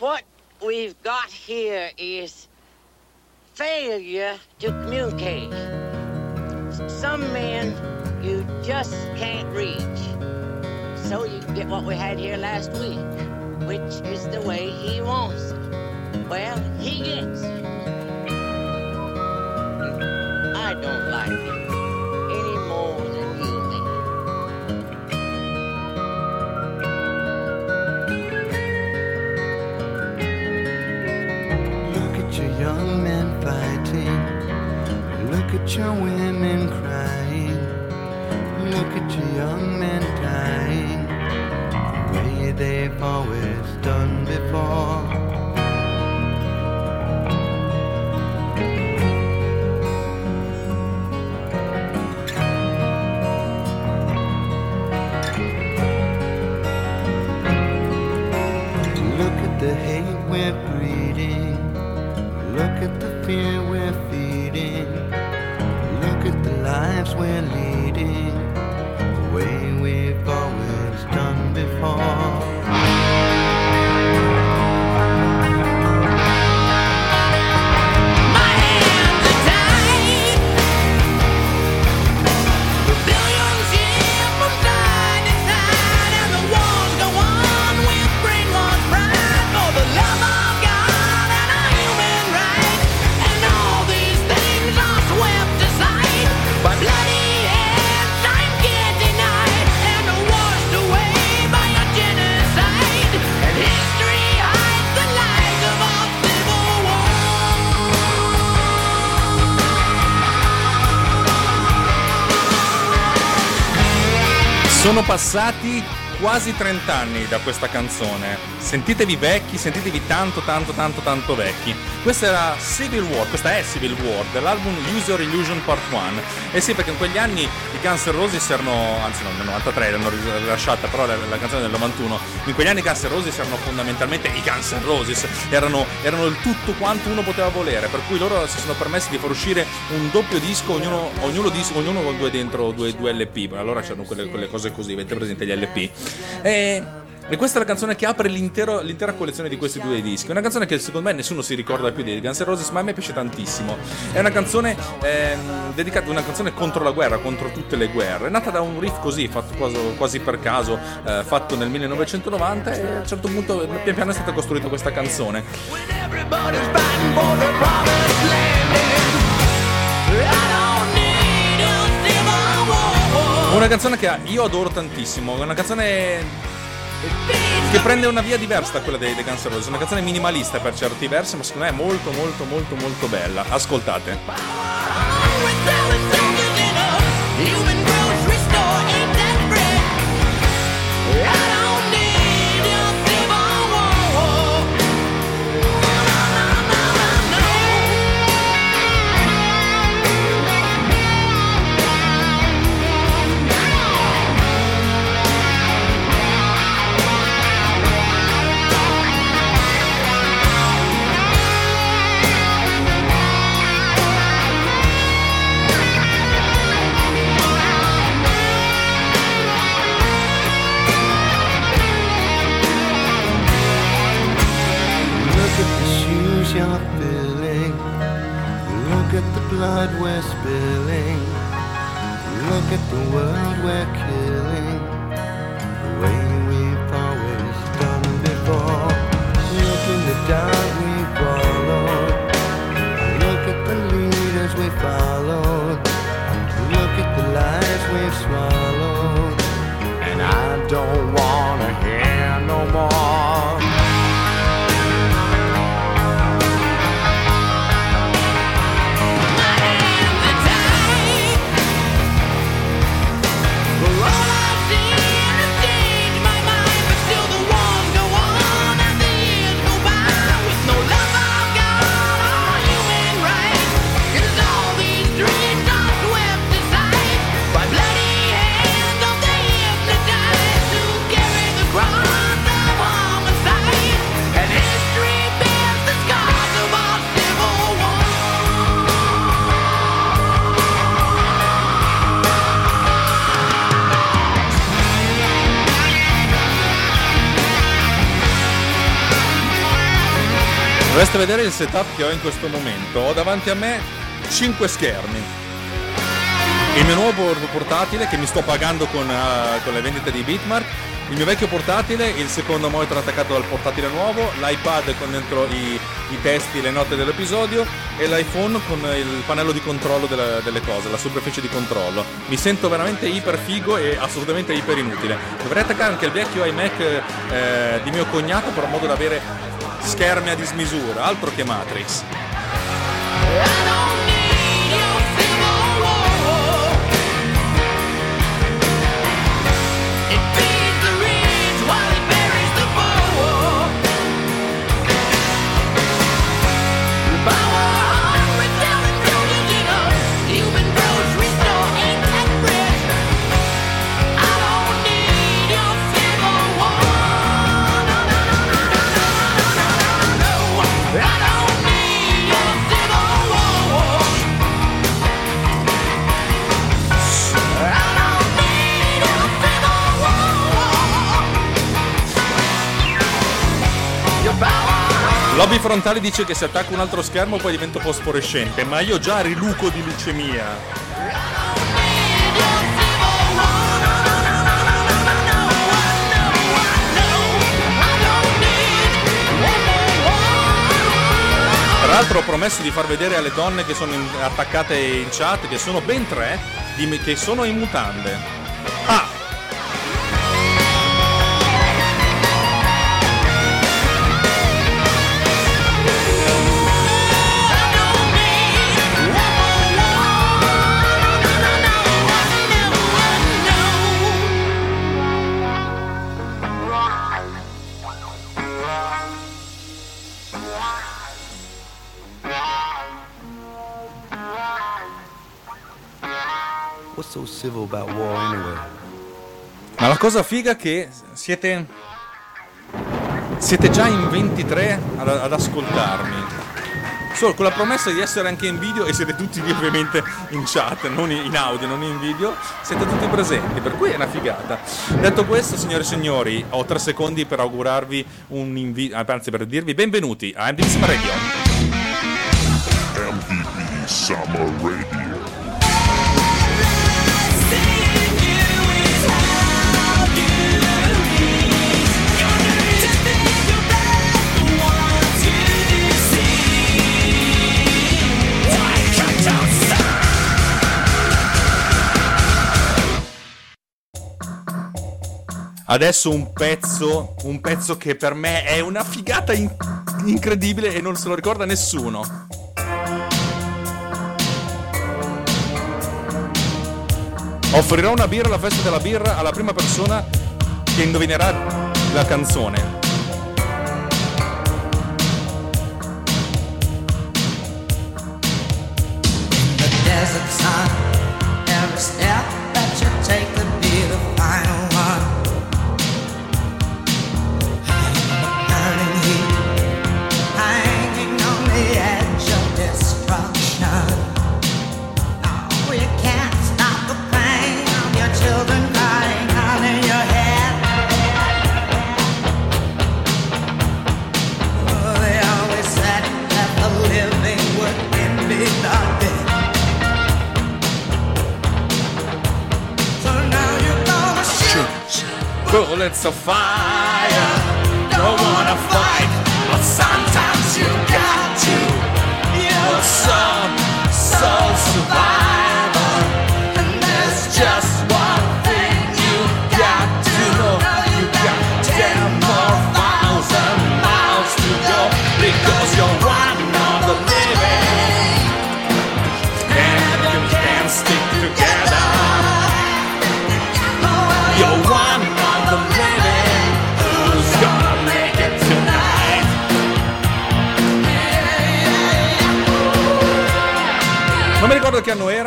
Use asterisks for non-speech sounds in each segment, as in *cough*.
what we've got here is failure to communicate. Some men you just can't reach. So you get what we had here last week, which is the way he wants it. Well, he gets. I don't like it put your women cry. when leaving. Passati quasi 30 anni da questa canzone. Sentitevi vecchi, sentitevi tanto tanto tanto tanto vecchi. Questa era Civil War, questa è Civil War dell'album User Illusion Part 1. E sì, perché in quegli anni i Guns N' Roses erano, anzi no, nel 93 l'hanno rilasciata, però la, la canzone del 91. In quegli anni i Guns N' Roses erano fondamentalmente i Guns N' Roses, erano, erano il tutto quanto uno poteva volere, per cui loro si sono permessi di far uscire un doppio disco, ognuno, ognuno, disco, ognuno con due dentro, due, due LP. Allora c'erano quelle, quelle cose così, avete presente gli LP. E, e questa è la canzone che apre l'intera collezione di questi due dischi. Una canzone che secondo me nessuno si ricorda più dei Guns N' Roses, ma a me piace tantissimo. È una canzone ehm, dedicata, una canzone contro la guerra, contro tutte le guerre. È nata da un riff così, fatto quasi, quasi per caso, eh, fatto nel 1990 e a un certo punto pian piano è stata costruita questa canzone. Everybody's Una canzone che io adoro tantissimo, è una canzone che prende una via diversa da quella dei, dei Guns N' Roses, una canzone minimalista per certi versi, ma secondo me è molto molto molto molto bella. Ascoltate. Vedere il setup che ho in questo momento. Ho davanti a me 5 schermi. Il mio nuovo por- portatile che mi sto pagando con, eh, con le vendite di Bitmark. Il mio vecchio portatile, il secondo monitor attaccato dal portatile nuovo, l'iPad con dentro i, i testi, le note dell'episodio e l'iPhone con il pannello di controllo delle, delle cose, la superficie di controllo. Mi sento veramente iper figo e assolutamente iper inutile. Dovrei attaccare anche il vecchio iMac eh, di mio cognato per modo da avere schermi a dismisura, altro che Matrix. Lobby Frontale dice che se attacco un altro schermo poi divento fosforescente, ma io già riluco di leucemia. Tra l'altro ho promesso di far vedere alle donne che sono in- attaccate in chat, che sono ben tre, di- che sono in mutande. Ma la cosa figa è che siete. Siete già in 23 ad, ad ascoltarmi. Solo con la promessa di essere anche in video e siete tutti lì ovviamente in chat, non in audio, non in video, siete tutti presenti, per cui è una figata. Detto questo, signore e signori, ho tre secondi per augurarvi un invito, anzi per dirvi benvenuti a MDX Radio. MPB Summer Radio. Adesso un pezzo, un pezzo che per me è una figata in- incredibile e non se lo ricorda nessuno. Offrirò una birra alla festa della birra alla prima persona che indovinerà la canzone. world it's a fire. Don't wanna fight, but sometimes you got to. You will so, so survive.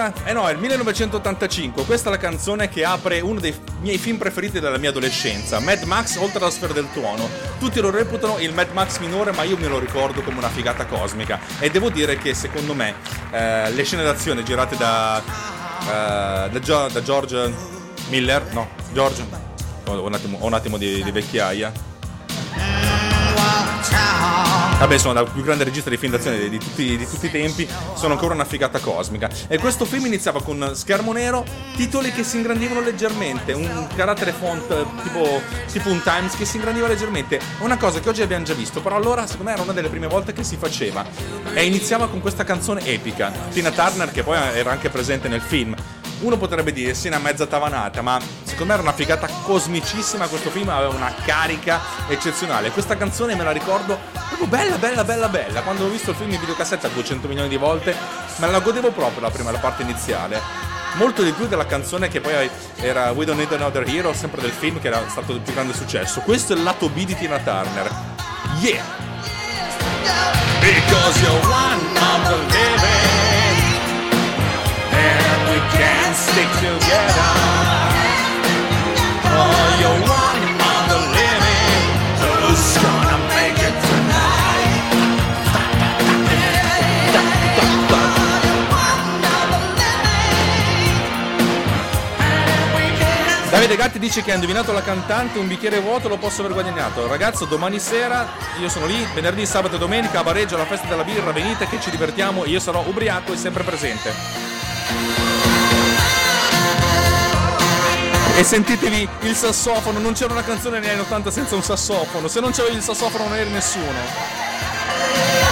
Era. Eh no, è il 1985. Questa è la canzone che apre uno dei miei film preferiti della mia adolescenza, Mad Max Oltre la sfera del tuono. Tutti lo reputano il Mad Max minore, ma io me lo ricordo come una figata cosmica. E devo dire che secondo me eh, le scene d'azione girate da, eh, da, Gio- da George Miller, no, George, ho un attimo, ho un attimo di, di vecchiaia. Vabbè, sono dal più grande regista di film d'azione di, tutti, di tutti i tempi, sono ancora una figata cosmica. E questo film iniziava con schermo nero, titoli che si ingrandivano leggermente, un carattere font tipo, tipo un Times che si ingrandiva leggermente. Una cosa che oggi abbiamo già visto, però allora secondo me era una delle prime volte che si faceva. E iniziava con questa canzone epica. Tina Turner, che poi era anche presente nel film. Uno potrebbe dire sì, una mezza tavanata, ma secondo me era una figata cosmicissima. Questo film aveva una carica eccezionale. Questa canzone me la ricordo proprio bella, bella, bella, bella. Quando ho visto il film in videocassetta 200 milioni di volte, me la godevo proprio la prima, la parte iniziale. Molto di più della canzone che poi era We Don't Need Another Hero, sempre del film che era stato il più grande successo. Questo è il lato B di Tina Turner. Yeah! Because you're one of the stick together Oh, you're one of the living Who's gonna make it tonight? Davide Gatti dice che ha indovinato la cantante, un bicchiere vuoto lo posso aver guadagnato. Ragazzo, domani sera io sono lì, venerdì, sabato e domenica a Bareggio alla festa della birra, venite che ci divertiamo, io sarò ubriaco e sempre presente. E sentitevi il sassofono, non c'era una canzone negli anni 80 senza un sassofono, se non c'avevi il sassofono non eri nessuno.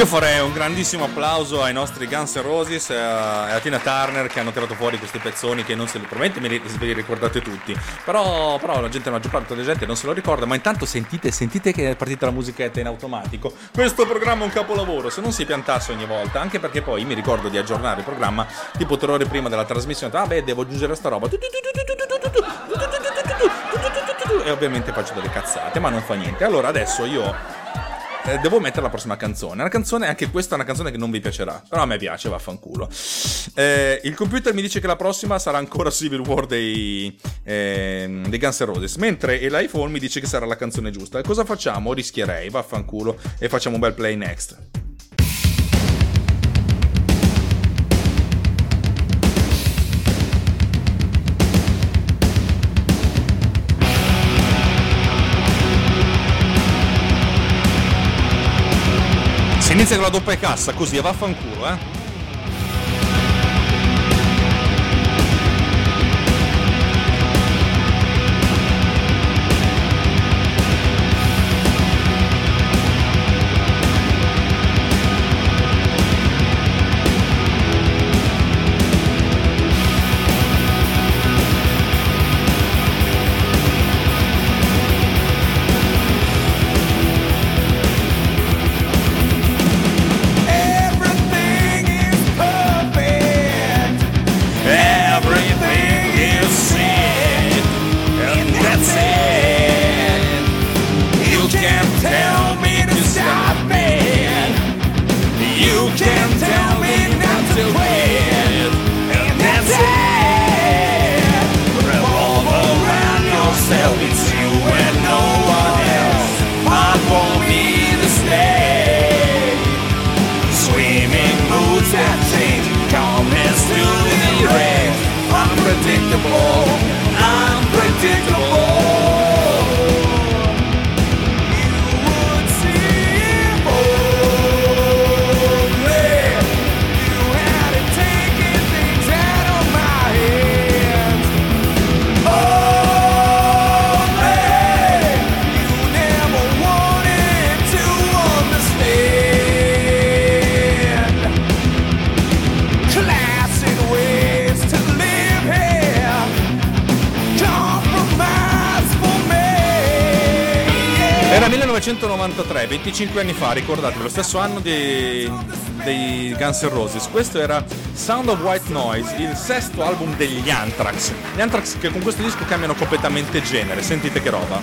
Io farei un grandissimo applauso ai nostri Guns N' Roses e a, e Tina Turner che hanno tirato fuori questi pezzoni che non se li probabilmente me li, ve li ricordate tutti. Però, però la gente, la maggior parte della gente non se lo ricorda, ma intanto sentite, sentite che è partita la musichetta in automatico. Questo programma è un capolavoro, se non si piantasse ogni volta, anche perché poi mi ricordo di aggiornare il programma tipo tre ore prima della trasmissione, ah beh, devo aggiungere sta roba. E ovviamente faccio delle cazzate, ma non fa niente. Allora adesso io eh, devo mettere la prossima canzone. Una canzone, anche questa è una canzone che non vi piacerà. Però a me piace, vaffanculo. Eh, il computer mi dice che la prossima sarà ancora Civil War dei, ehm, dei Guns N' Roses. Mentre l'iPhone mi dice che sarà la canzone giusta. Cosa facciamo? Rischierei, vaffanculo. E facciamo un bel play next. Si inizia con la doppia cassa, così vaffanculo, eh. 1993, 25 anni fa, ricordatevi, lo stesso anno di- dei Guns N' Roses. Questo era Sound of White Noise, il sesto album degli Anthrax. Gli Anthrax che con questo disco cambiano completamente genere, sentite che roba.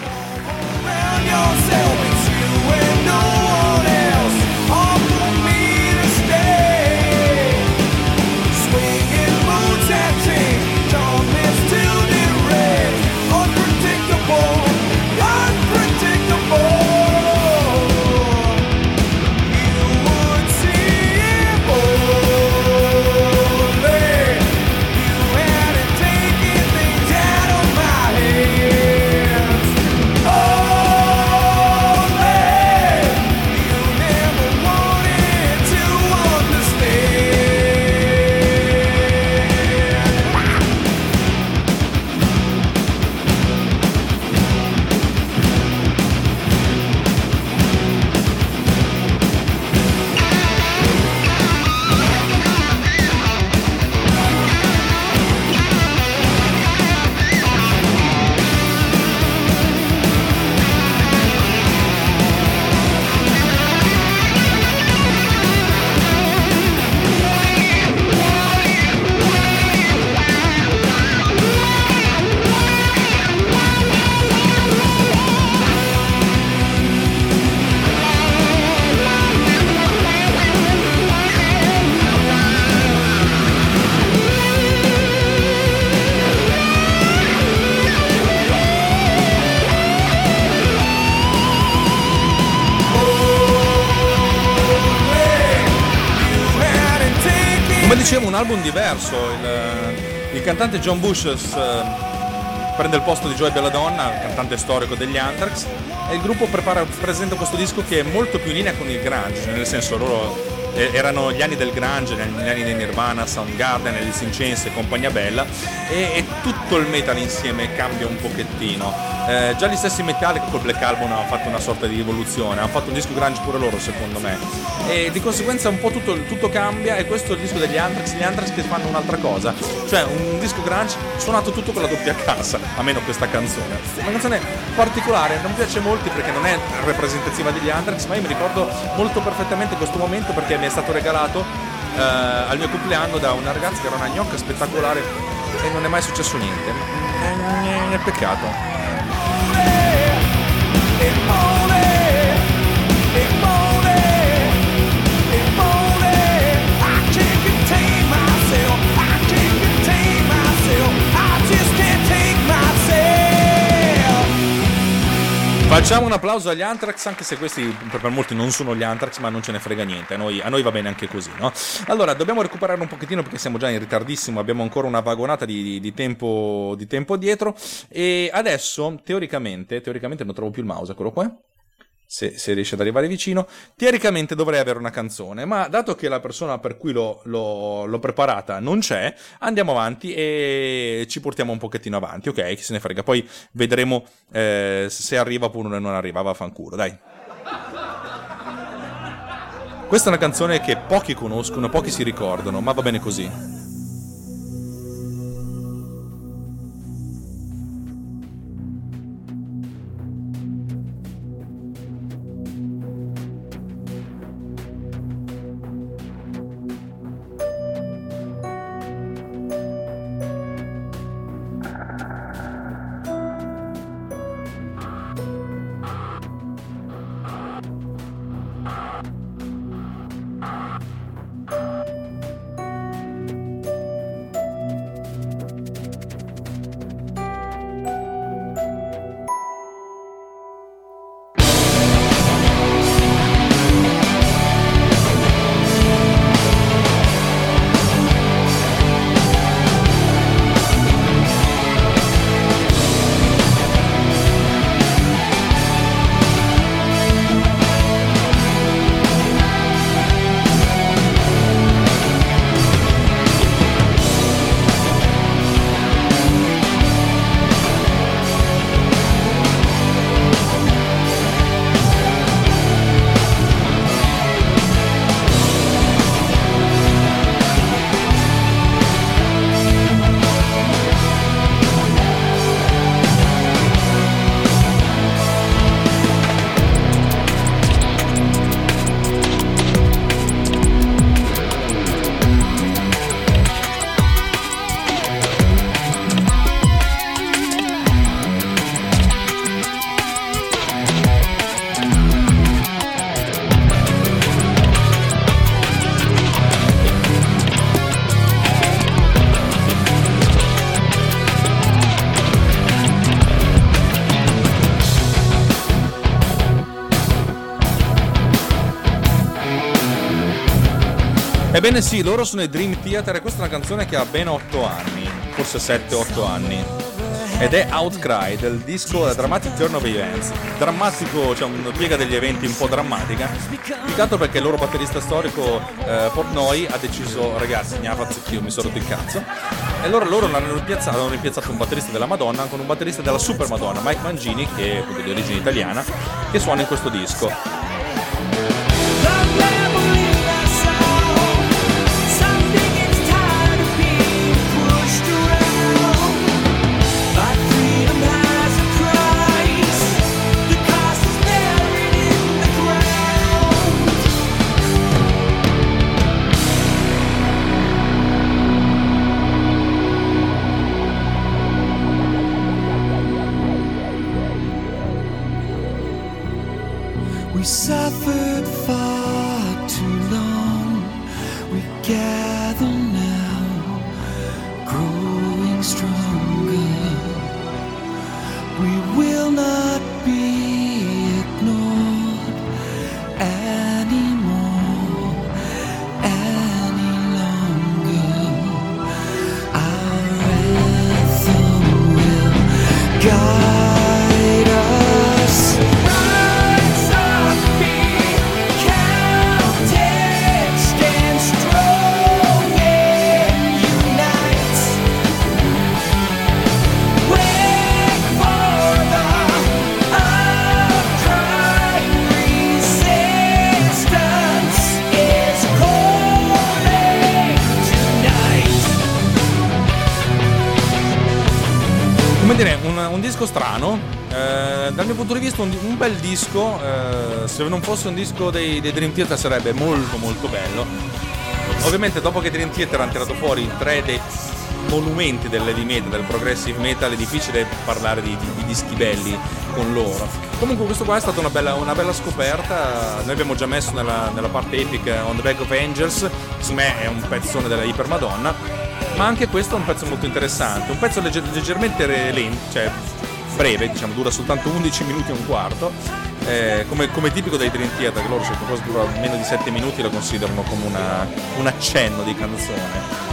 Album diverso. Il, il cantante John Bush eh, prende il posto di Joey Belladonna, cantante storico degli Anthrax, e il gruppo prepara, presenta questo disco che è molto più in linea con il grunge, nel senso loro eh, erano gli anni del grunge, gli anni dei Nirvana, Soundgarden, Alice in Chains e compagnia bella, e, e tutto il metal insieme cambia un pochettino. Eh, già gli stessi Metallica col Black Album hanno fatto una sorta di rivoluzione, hanno fatto un disco grunge pure loro secondo me e di conseguenza un po' tutto, tutto cambia e questo è il disco degli Anthrax, gli Anthrax che fanno un'altra cosa, cioè un disco grunge suonato tutto con la doppia cassa, a meno questa canzone. Una canzone particolare, non piace molti perché non è rappresentativa degli Anthrax, ma io mi ricordo molto perfettamente questo momento perché mi è stato regalato eh, al mio compleanno da una ragazza che era una gnocca spettacolare e non è mai successo niente. È, peccato. Facciamo un applauso agli Anthrax, anche se questi per, molti non sono gli Anthrax, ma non ce ne frega niente. A noi, a noi va bene anche così, no? Allora, dobbiamo recuperare un pochettino perché siamo già in ritardissimo, abbiamo ancora una vagonata di- di tempo, di tempo dietro. E adesso, teoricamente, teoricamente non trovo più il mouse, eccolo qua. Se, se riesce ad arrivare vicino, teoricamente dovrei avere una canzone, ma dato che la persona per cui l'ho, l'ho- l'ho preparata non c'è, andiamo avanti e ci portiamo un pochettino avanti, ok? Chi se ne frega, poi vedremo eh, se arriva oppure non arriva, vaffanculo, dai. Questa è una canzone che pochi conoscono, pochi si ricordano, ma va bene così. Ebbene sì, loro sono i Dream Theater e questa è una canzone che ha ben 8 anni, forse 7-8 anni. Ed è Outcry del disco Dramatic Turn of Events. Drammatico, cioè una piega degli eventi un po' drammatica. Peccato perché il loro batterista storico eh, Portnoy ha deciso, ragazzi, ne ha io mi sono rotto il cazzo. E allora loro l'hanno rimpiazzato, hanno rimpiazzato un batterista della Madonna con un batterista della Super Madonna, Mike Mangini, che è di origine italiana, che suona in questo disco. Disco. eh, se non fosse un disco dei, dei Dream Theater, sarebbe molto, molto bello. Ovviamente, dopo che Dream Theater hanno tirato fuori tre dei monumenti dell'heavy metal, del progressive metal, è difficile parlare di, di- di dischi belli con loro. Comunque, questo qua è stata una bella, una bella scoperta. Noi abbiamo già messo nella, nella parte epic On the Back of Angels. Secondo me è un pezzone della Iper Madonna. Ma anche questo è un pezzo molto interessante, un pezzo legge- leggermente lento, cioè breve, diciamo, dura soltanto 11 minuti e un quarto, eh, come, come tipico dei Dream Theater, che loro se qualcosa dura meno di 7 minuti lo considerano come una- un accenno di canzone.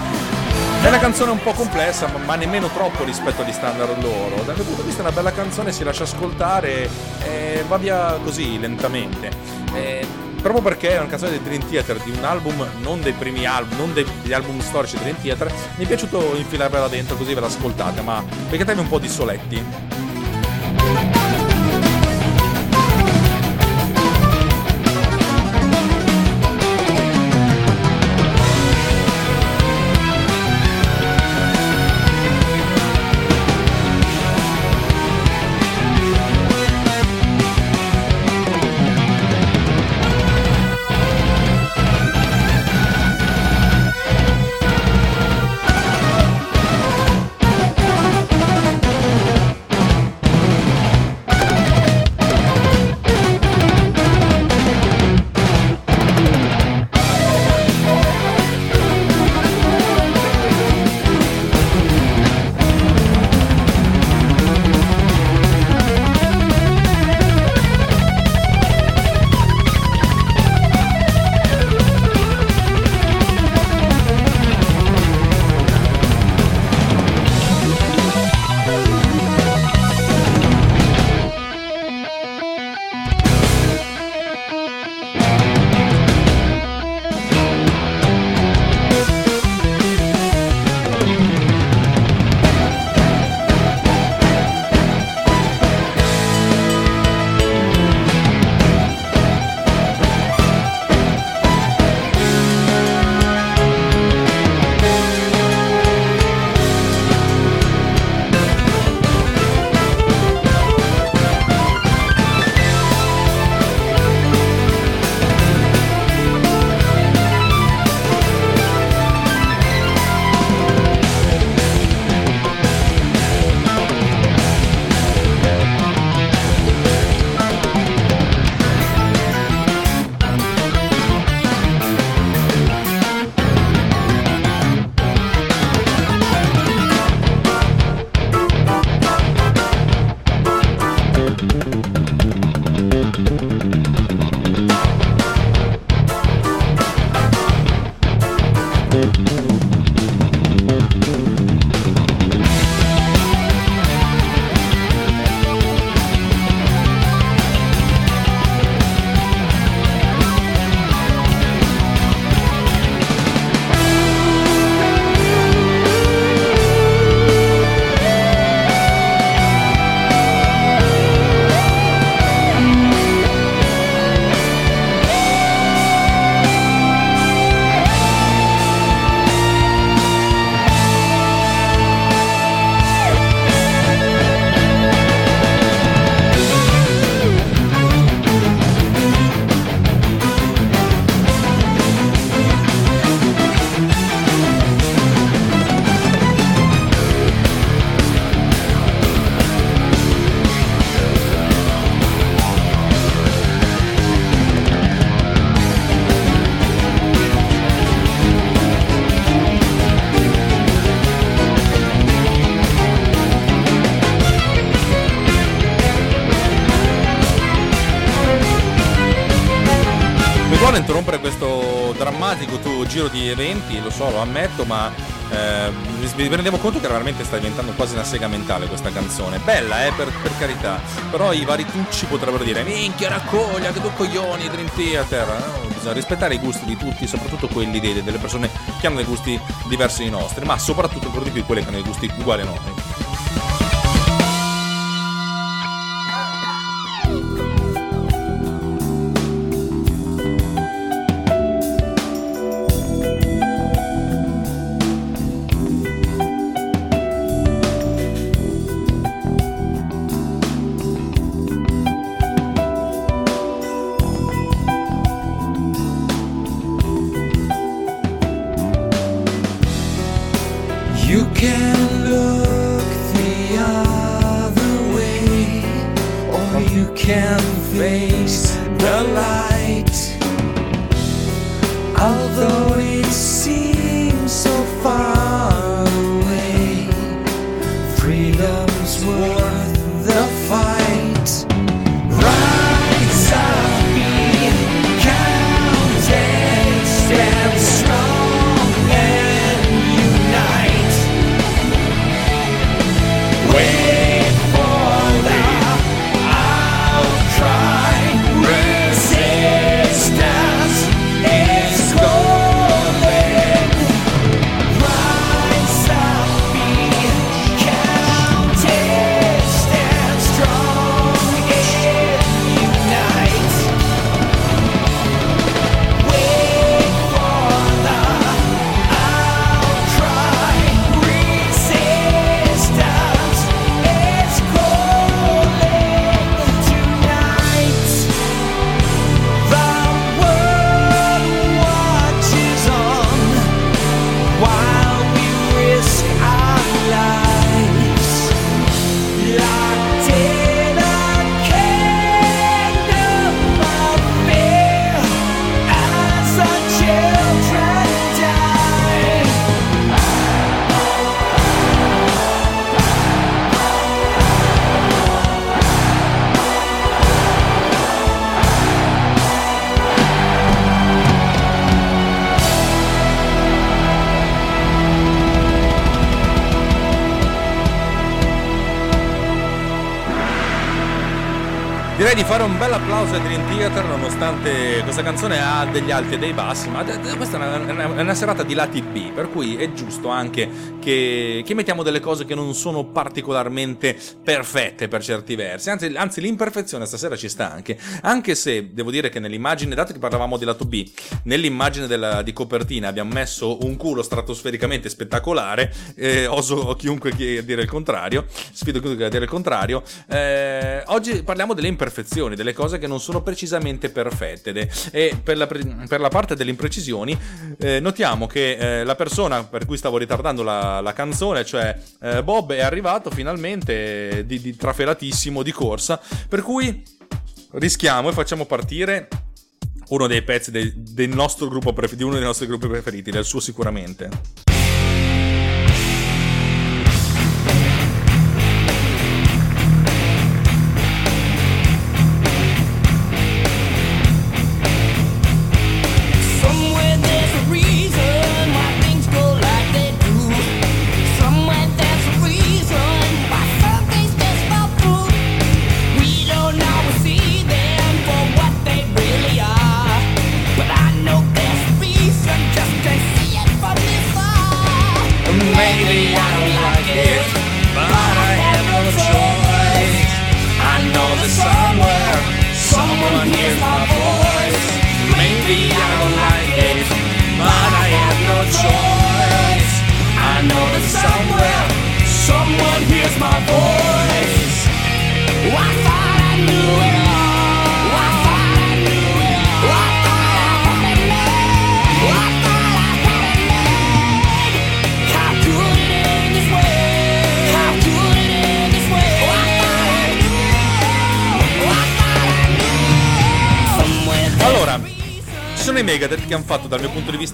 È una canzone un po' complessa, ma, ma nemmeno troppo rispetto agli standard loro. Dal mio punto di vista è una bella canzone, si lascia ascoltare e va via così, lentamente. Eh, proprio perché è una canzone dei Dream Theater, di un album, non dei primi album, non degli album storici Dream Theater, mi è piaciuto infilarvela dentro così ve l'ascoltate, ma beccatevi un po' di soletti. Giro di eventi, lo so, lo ammetto, ma eh, mi rendevo conto che veramente sta diventando quasi una sega mentale questa canzone. Bella, eh, per, per carità. Però i vari tucci potrebbero dire, minchia raccoglia, che due coglioni, Dream Theater. No, bisogna rispettare i gusti di tutti, soprattutto quelli delle persone che hanno dei gusti diversi dai nostri, ma soprattutto per di più quelle che hanno dei gusti uguali a noi. Direi di fare un bel applauso a Dream Theater nonostante questa canzone ha degli alti e dei bassi, ma questa è una, è una serata di lati B, per cui è giusto anche che, che mettiamo delle cose che non sono particolarmente perfette per certi versi, anzi, anzi l'imperfezione stasera ci sta anche, anche se devo dire che nell'immagine, dato che parlavamo di lato B, nell'immagine della- di copertina abbiamo messo un culo stratosfericamente spettacolare, eh, oso chiunque chi- dire il contrario, sfido chiunque a dire il contrario, eh, oggi parliamo delle imperfezioni, delle cose che non sono precisamente perfette e per la, per la parte delle imprecisioni eh, notiamo che eh, la persona per cui stavo ritardando la, la canzone, cioè eh, Bob, è arrivato finalmente di, di trafelatissimo di corsa, per cui rischiamo e facciamo partire uno dei pezzi del, del nostro gruppo di uno dei nostri gruppi preferiti, del suo sicuramente.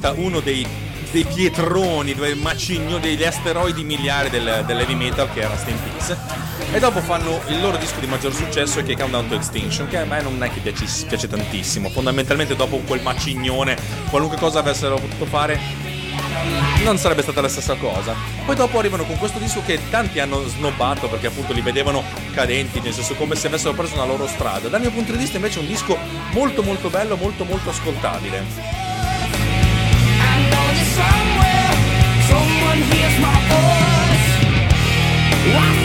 Vista uno dei, dei pietroni, dei macigno, degli asteroidi miliari del, dell'heavy metal che era Steam Peace. E dopo fanno il loro disco di maggior successo che è Countdown to Extinction, che a me non è che piace, piace tantissimo. Fondamentalmente dopo quel macignone, qualunque cosa avessero potuto fare, non sarebbe stata la stessa cosa. Poi dopo arrivano con questo disco che tanti hanno snobbato perché appunto li vedevano cadenti, nel senso come se avessero preso una loro strada. Dal mio punto di vista invece è un disco molto molto bello, molto molto ascoltabile. I know that somewhere someone hears my voice. I thought I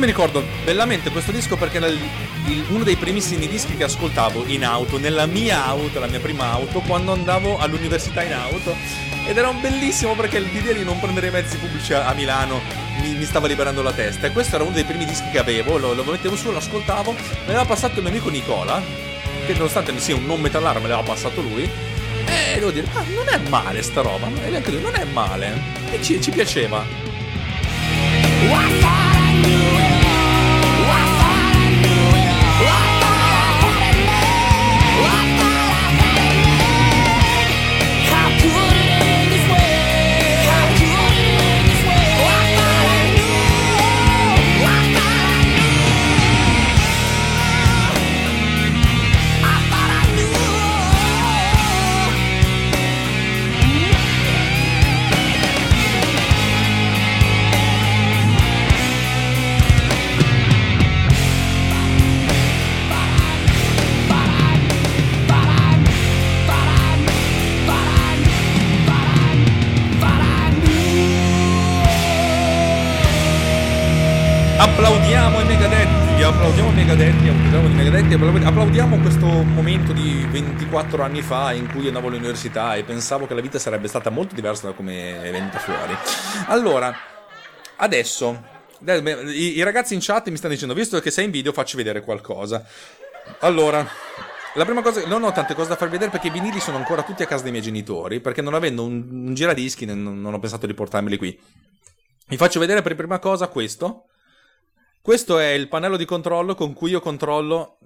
mi ricordo bellamente questo disco perché era il- il- uno dei primissimi dischi che ascoltavo in auto, nella mia auto, la mia prima auto, quando andavo all'università in auto. Ed era un bellissimo perché l'idea di non prendere i mezzi pubblici a, a Milano mi, mi stava liberando la testa. E questo era uno dei primi dischi che avevo, lo, lo mettevo su, lo ascoltavo. Me l'aveva passato il mio amico Nicola, che nonostante sia un non metallaro me l'aveva passato lui. E devo dire, ah, non è male sta roba. E anche lui, non è male. E ci, ci piaceva. I applaudiamo i Megadetti, applaudiamo i Megadetti, applaudiamo- questo momento di 24 anni fa in cui andavo all'università e pensavo che la vita sarebbe stata molto diversa da come è venuta fuori. Allora, adesso, i, ragazzi in chat mi stanno dicendo, visto che sei in video facci vedere qualcosa. Allora, la prima cosa, non ho tante cose da farvi vedere perché i vinili sono ancora tutti a casa dei miei genitori, perché non avendo un, un giradischi non, non ho pensato di portarmeli qui. Vi faccio vedere per prima cosa questo. Questo è il pannello di controllo con cui io controllo.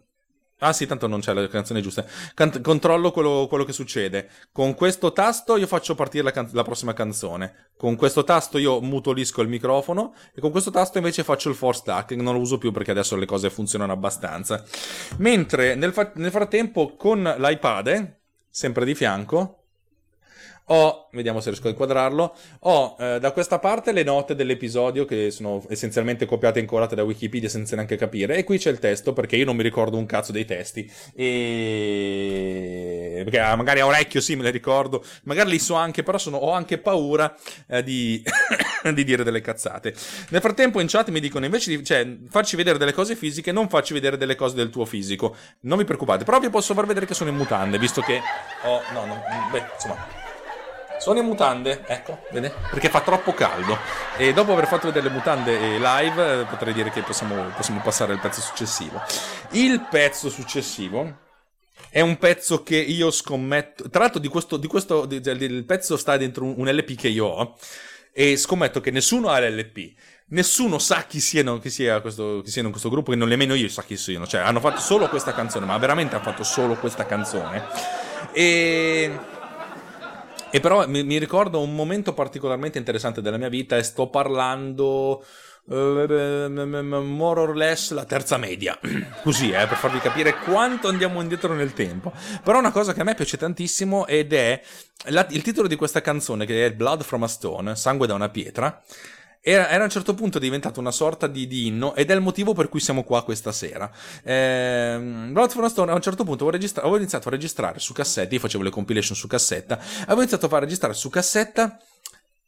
Ah sì, tanto non c'è la canzone giusta. Can- controllo quello, quello che succede. Con questo tasto io faccio partire la, can- la prossima canzone. Con questo tasto io mutolisco il microfono. E con questo tasto invece faccio il force stack. Non lo uso più perché adesso le cose funzionano abbastanza. Mentre nel, fa- nel frattempo con l'iPad, sempre di fianco, ho, vediamo se riesco a inquadrarlo, ho eh, da questa parte le note dell'episodio che sono essenzialmente copiate e incolate da Wikipedia senza neanche capire. E qui c'è il testo perché io non mi ricordo un cazzo dei testi. E perché ah, magari a orecchio sì me le ricordo, magari li so anche però sono- ho anche paura eh, di... *coughs* di dire delle cazzate. Nel frattempo in chat mi dicono invece di cioè, farci vedere delle cose fisiche, non farci vedere delle cose del tuo fisico. Non vi preoccupate, però vi posso far vedere che sono in mutande, visto che ho no, no, beh, insomma, sono in mutande, ecco, vede? Perché fa troppo caldo. E dopo aver fatto vedere le mutande eh, live, eh, potrei dire che possiamo, possiamo passare al pezzo successivo. Il pezzo successivo è un pezzo che io scommetto. Tra l'altro, di questo, di questo di- di- il pezzo sta dentro un, LP che io ho. E scommetto che nessuno ha l'LP. Nessuno sa chi siano, chi sia questo, chi siano in questo gruppo, che non nemmeno io sa chi siano. Cioè, hanno fatto solo questa canzone, ma veramente hanno fatto solo questa canzone. E. E però mi, mi ricordo un momento particolarmente interessante della mia vita e sto parlando eh, more or less la terza media. *clears throat* Così, eh, per farvi capire quanto andiamo indietro nel tempo. Però una cosa che a me piace tantissimo ed è la- il titolo di questa canzone che è Blood from a Stone, Sangue da una pietra. Era, era a un certo punto diventato una sorta di, di inno ed è il motivo per cui siamo qua questa sera. Ehm, Blood from a Stone a un certo punto avevo, registra- avevo iniziato a registrare su cassetta, io facevo le compilation su cassetta, avevo iniziato a far registrare su cassetta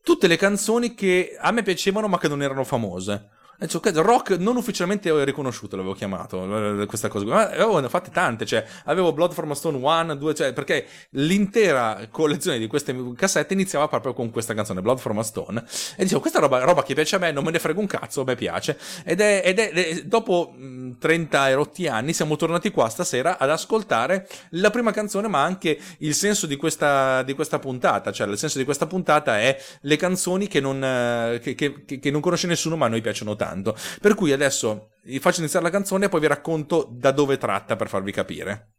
tutte le canzoni che a me piacevano ma che non erano famose. E dicevo, "Cazzo, rock non ufficialmente riconosciuto l'avevo chiamato, eh, questa cosa. Ma avevo ne ho fatte tante, cioè avevo Blood from a Stone 1, 2, cioè, perché l'intera collezione di queste cassette iniziava proprio con questa canzone, Blood from a Stone. E dicevo, questa roba, roba che piace a me, non me ne frega un cazzo, a me piace. Ed è, ed è- è- dopo mh, 30 e rotti anni siamo tornati qua stasera ad ascoltare la prima canzone, ma anche il senso di questa, di questa puntata. Cioè, il senso di questa puntata è le canzoni che non, eh, che- che- che non conosce nessuno, ma a noi piacciono tanto. Per cui adesso vi faccio iniziare la canzone e poi vi racconto da dove tratta per farvi capire.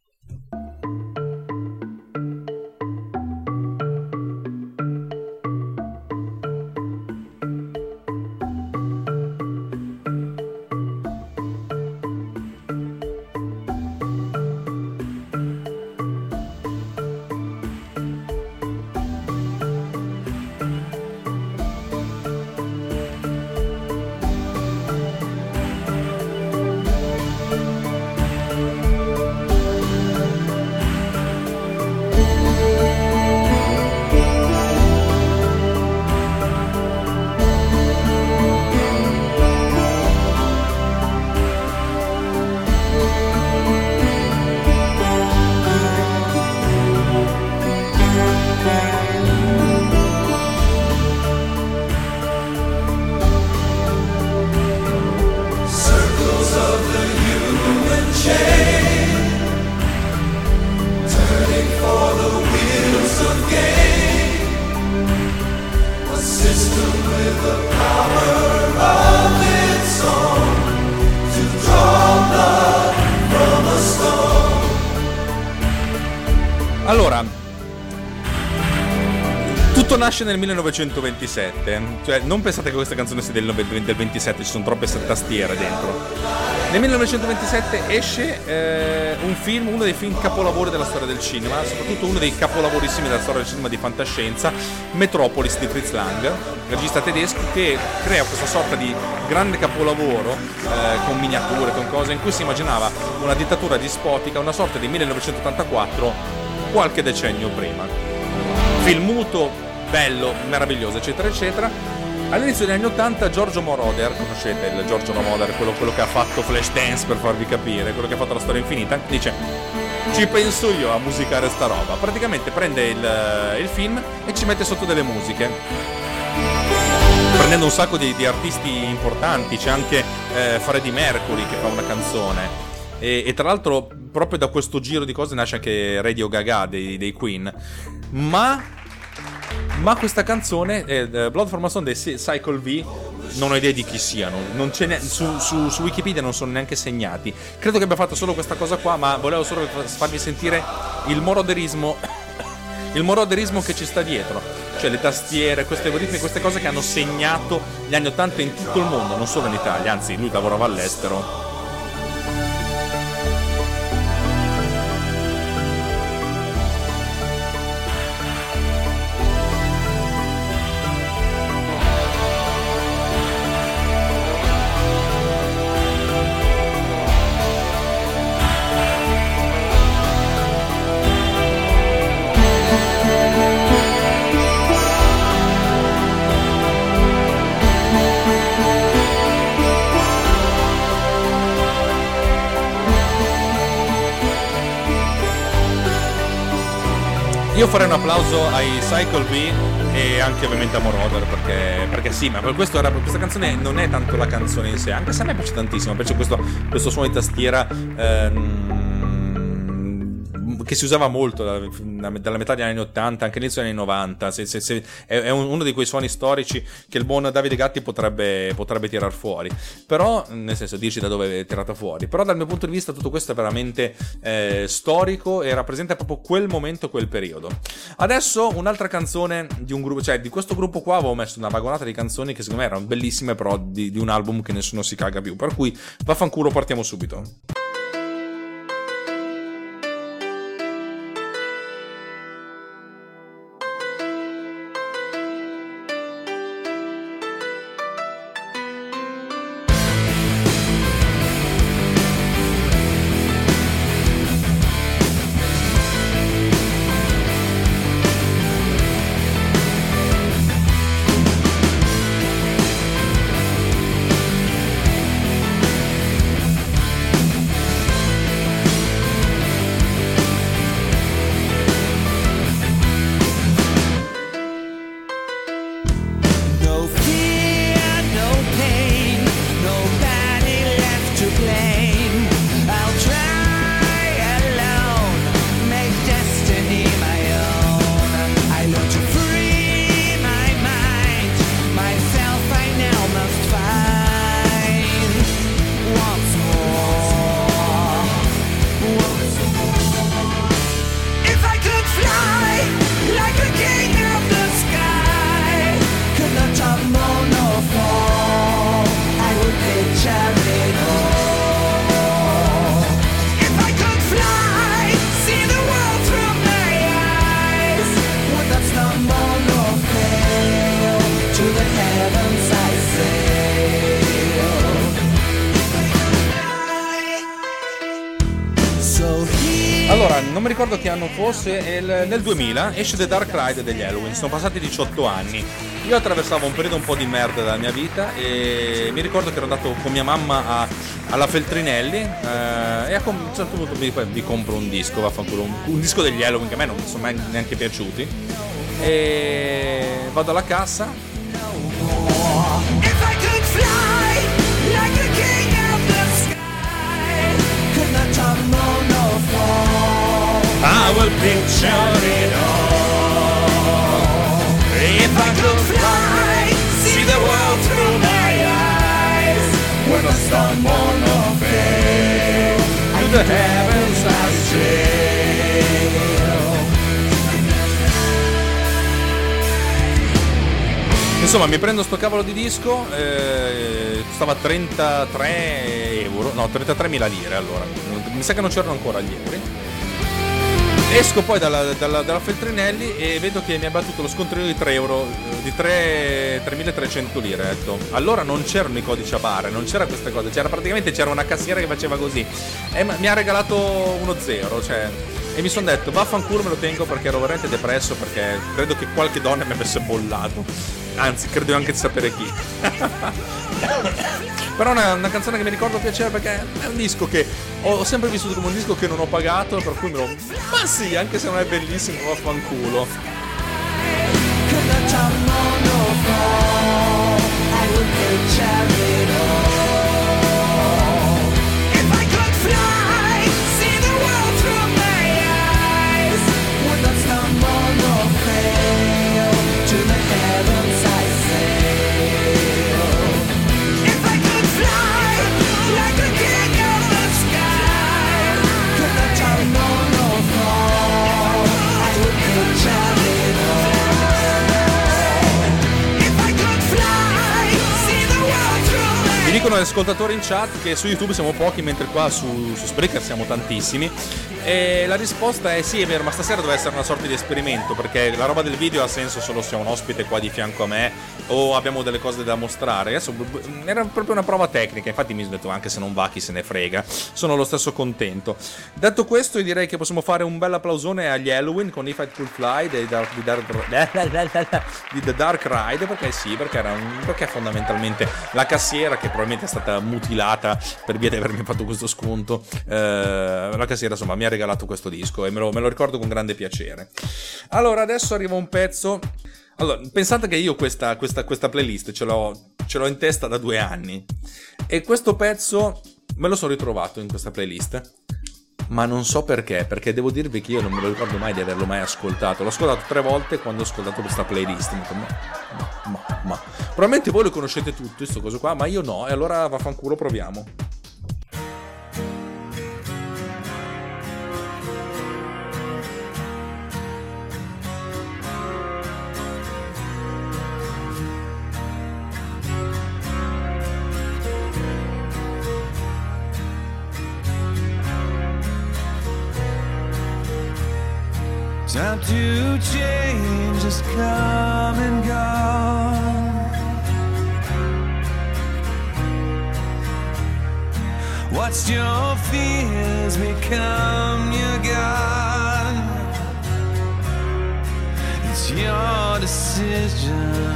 1927, cioè non pensate che questa canzone sia del, nove- del 27, ci sono troppe tastiere dentro. Nel 1927 esce eh, un film, uno dei film capolavori della storia del cinema, soprattutto uno dei capolavorissimi della storia del cinema di fantascienza, Metropolis di Fritz Lang, regista tedesco che crea questa sorta di grande capolavoro eh, con miniature, con cose in cui si immaginava una dittatura dispotica, una sorta di 1984 qualche decennio prima. Film muto, bello, meraviglioso, eccetera, eccetera. All'inizio degli anni 80 Giorgio Moroder, conoscete il Giorgio Moroder, quello, quello che ha fatto Flashdance per farvi capire, quello che ha fatto la storia infinita, dice ci penso io a musicare sta roba. Praticamente prende il, il film e ci mette sotto delle musiche prendendo un sacco di, di artisti importanti, c'è anche eh, Freddie Mercury che fa una canzone. E, e tra l'altro, proprio da questo giro di cose nasce anche Radio Gaga dei, dei Queen. Ma, ma questa canzone, eh, eh, Blood from a Stone dei Cy- Cycle V, non ho idea di chi siano. Ne- su, su- su Wikipedia non sono neanche segnati. Credo che abbia fatto solo questa cosa qua, ma volevo solo farvi sentire il moroderismo *coughs* il moroderismo che ci sta dietro, cioè le tastiere, queste ritmi, queste cose che hanno segnato gli anni 80 in tutto il mondo, non solo in Italia, anzi lui lavorava all'estero. Io farei un applauso ai Cycle V e anche ovviamente a Moroder perché, perché sì, ma per questo era, questa canzone non è tanto la canzone in sé, anche se a me piace tantissimo, piace questo, questo suono di tastiera ehm, che si usava molto da- dalla metà degli anni 80, anche all'inizio degli anni 90, se- se- se- è, è un- uno di quei suoni storici che il buon Davide Gatti potrebbe, potrebbe tirar fuori, però nel senso dici da dove è tirata fuori, però dal mio punto di vista tutto questo è veramente eh, storico e rappresenta proprio quel momento, quel periodo. Adesso un'altra canzone di un gruppo, cioè di questo gruppo qua avevo messo una vagonata di canzoni che secondo me erano bellissime, però di, di un album che nessuno si caga più. Per cui vaffanculo, partiamo subito. È il- nel 2000 esce The Dark Ride degli Halloween, sono passati 18 anni. Io attraversavo un periodo un po' di merda della mia vita e mi ricordo che ero andato con mia mamma a- alla Feltrinelli eh, e a un certo punto mi, mi compro un disco, vaffanculo, un, un disco degli Halloween che a me non mi sono mai neanche piaciuti. E vado alla cassa, Will picture it all. If I could Fly, see the world through my eyes. When I stumble nor fail To the heavens I sail Insomma, mi prendo sto cavolo di disco, eh, costava 33 euro, no, 33.000 lire allora, mi sa che non c'erano ancora gli euro. Esco poi dalla, dalla, dalla Feltrinelli e vedo che mi ha battuto lo scontrino di 3 euro, eh, di 3 3.300 lire. Detto, allora non c'erano i codici a bare, non c'era queste cose, c'era praticamente c'era una cassiera che faceva così e mi ha regalato uno zero, cioè, e mi sono detto vaffanculo me lo tengo perché ero veramente depresso perché credo che qualche donna mi avesse bollato, anzi credo anche di sapere chi. *laughs* Però è una, una canzone che mi ricordo piacere perché è un disco che ho, sempre vissuto come un disco che non ho pagato, per cui me lo. Ma sì, anche se non è bellissimo, vaffanculo. Could Mi dicono gli ascoltatori in chat che su YouTube siamo pochi, mentre qua su, su Spreaker siamo tantissimi. E la risposta è sì, è vero, ma stasera deve essere una sorta di esperimento, perché la roba del video ha senso solo se ho un ospite qua di fianco a me o abbiamo delle cose da mostrare. Adesso era proprio una prova tecnica, infatti mi sono detto anche se non va chi se ne frega, sono lo stesso contento. Detto questo, io direi che possiamo fare un bel applausone agli Halloween con I Could Fly *laughs* di, The Dark Ride, perché sì, perché, un- perché fondamentalmente la cassiera, che probabilmente è stata mutilata per via di avermi fatto questo sconto, eh, la cassiera insomma mi ha regalato questo disco e me lo, me lo ricordo con grande piacere. Allora, adesso arriva un pezzo. Allora, pensate che io questa, questa, questa playlist ce l'ho, ce l'ho in testa da due anni e questo pezzo me lo sono ritrovato in questa playlist ma non so perché, perché devo dirvi che io non me lo ricordo mai di averlo mai ascoltato. L'ho ascoltato tre volte quando ho ascoltato questa playlist. Mi dico, ma, ma. Probabilmente voi lo conoscete tutto, questo coso qua, ma io no, e allora vaffanculo proviamo. Time to change has come and gone. Watched your fears become your God. It's your decision.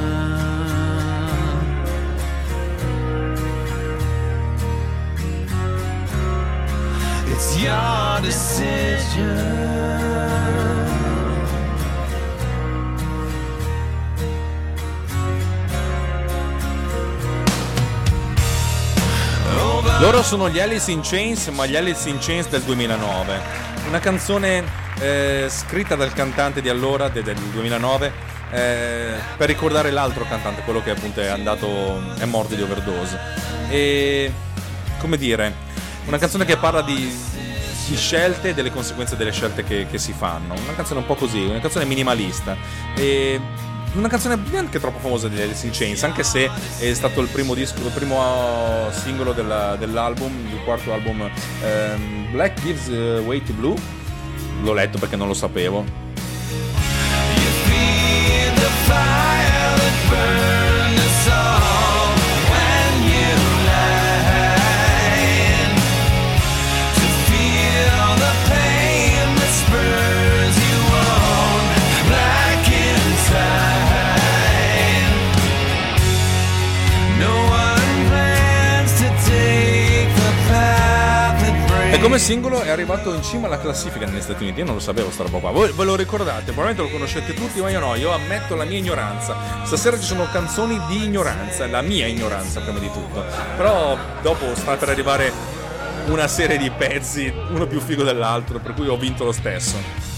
It's your decision. Loro sono gli Alice in Chains, ma gli Alice in Chains del 2009. Una canzone eh, scritta dal cantante di allora, de- del 2009, eh, per ricordare l'altro cantante, quello che appunto è andato, è morto di overdose. E come dire, una canzone che parla di, di scelte e delle conseguenze delle scelte che, che si fanno. Una canzone un po' così, una canzone minimalista. E una canzone neanche troppo famosa di Alice in Chains, anche se è stato il primo disco, il primo uh, singolo della- dell'album, il quarto album ehm, Black Gives uh, Way to Blue. L'ho letto perché non lo sapevo. Feed the fire that burned E come singolo è arrivato in cima alla classifica negli Stati Uniti. Io non lo sapevo sta roba qua. Voi ve lo ricordate? Probabilmente lo conoscete tutti, ma io no. Io ammetto la mia ignoranza. Stasera ci sono canzoni di ignoranza, la mia ignoranza prima di tutto. Però dopo sta per arrivare una serie di pezzi, uno più figo dell'altro, per cui ho vinto lo stesso.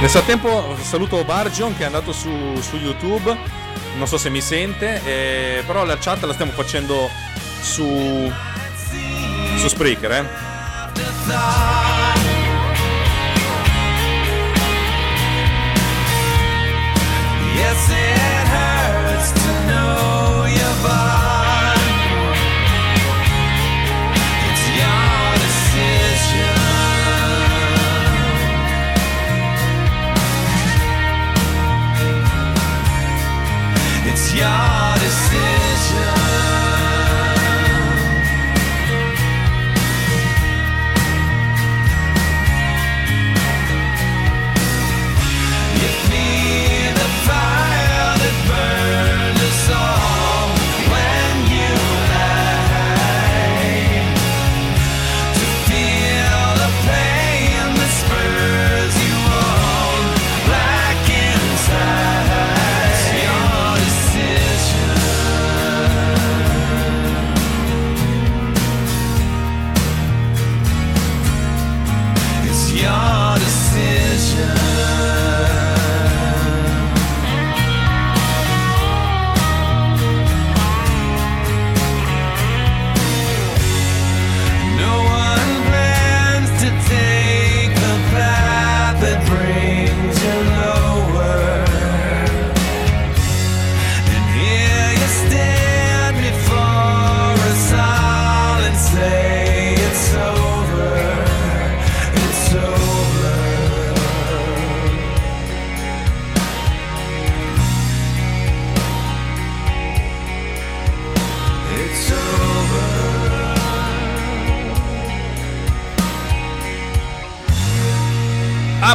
Nel frattempo saluto Bargion che è andato su, su YouTube, non so se mi sente, eh, però la chat la stiamo facendo su, su Spreaker. Eh. Yes, yard is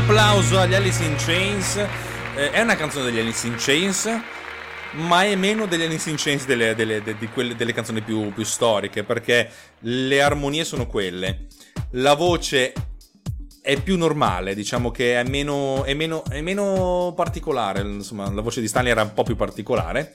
Applauso agli Alice in Chains. Eh, è una canzone degli Alice in Chains, ma è meno degli Alice in Chains delle, delle- de- di quelle- delle canzoni più, più storiche, perché le armonie sono quelle. La voce è più normale, diciamo che è meno, è meno, è meno particolare. Insomma, la voce di Stanley era un po' più particolare.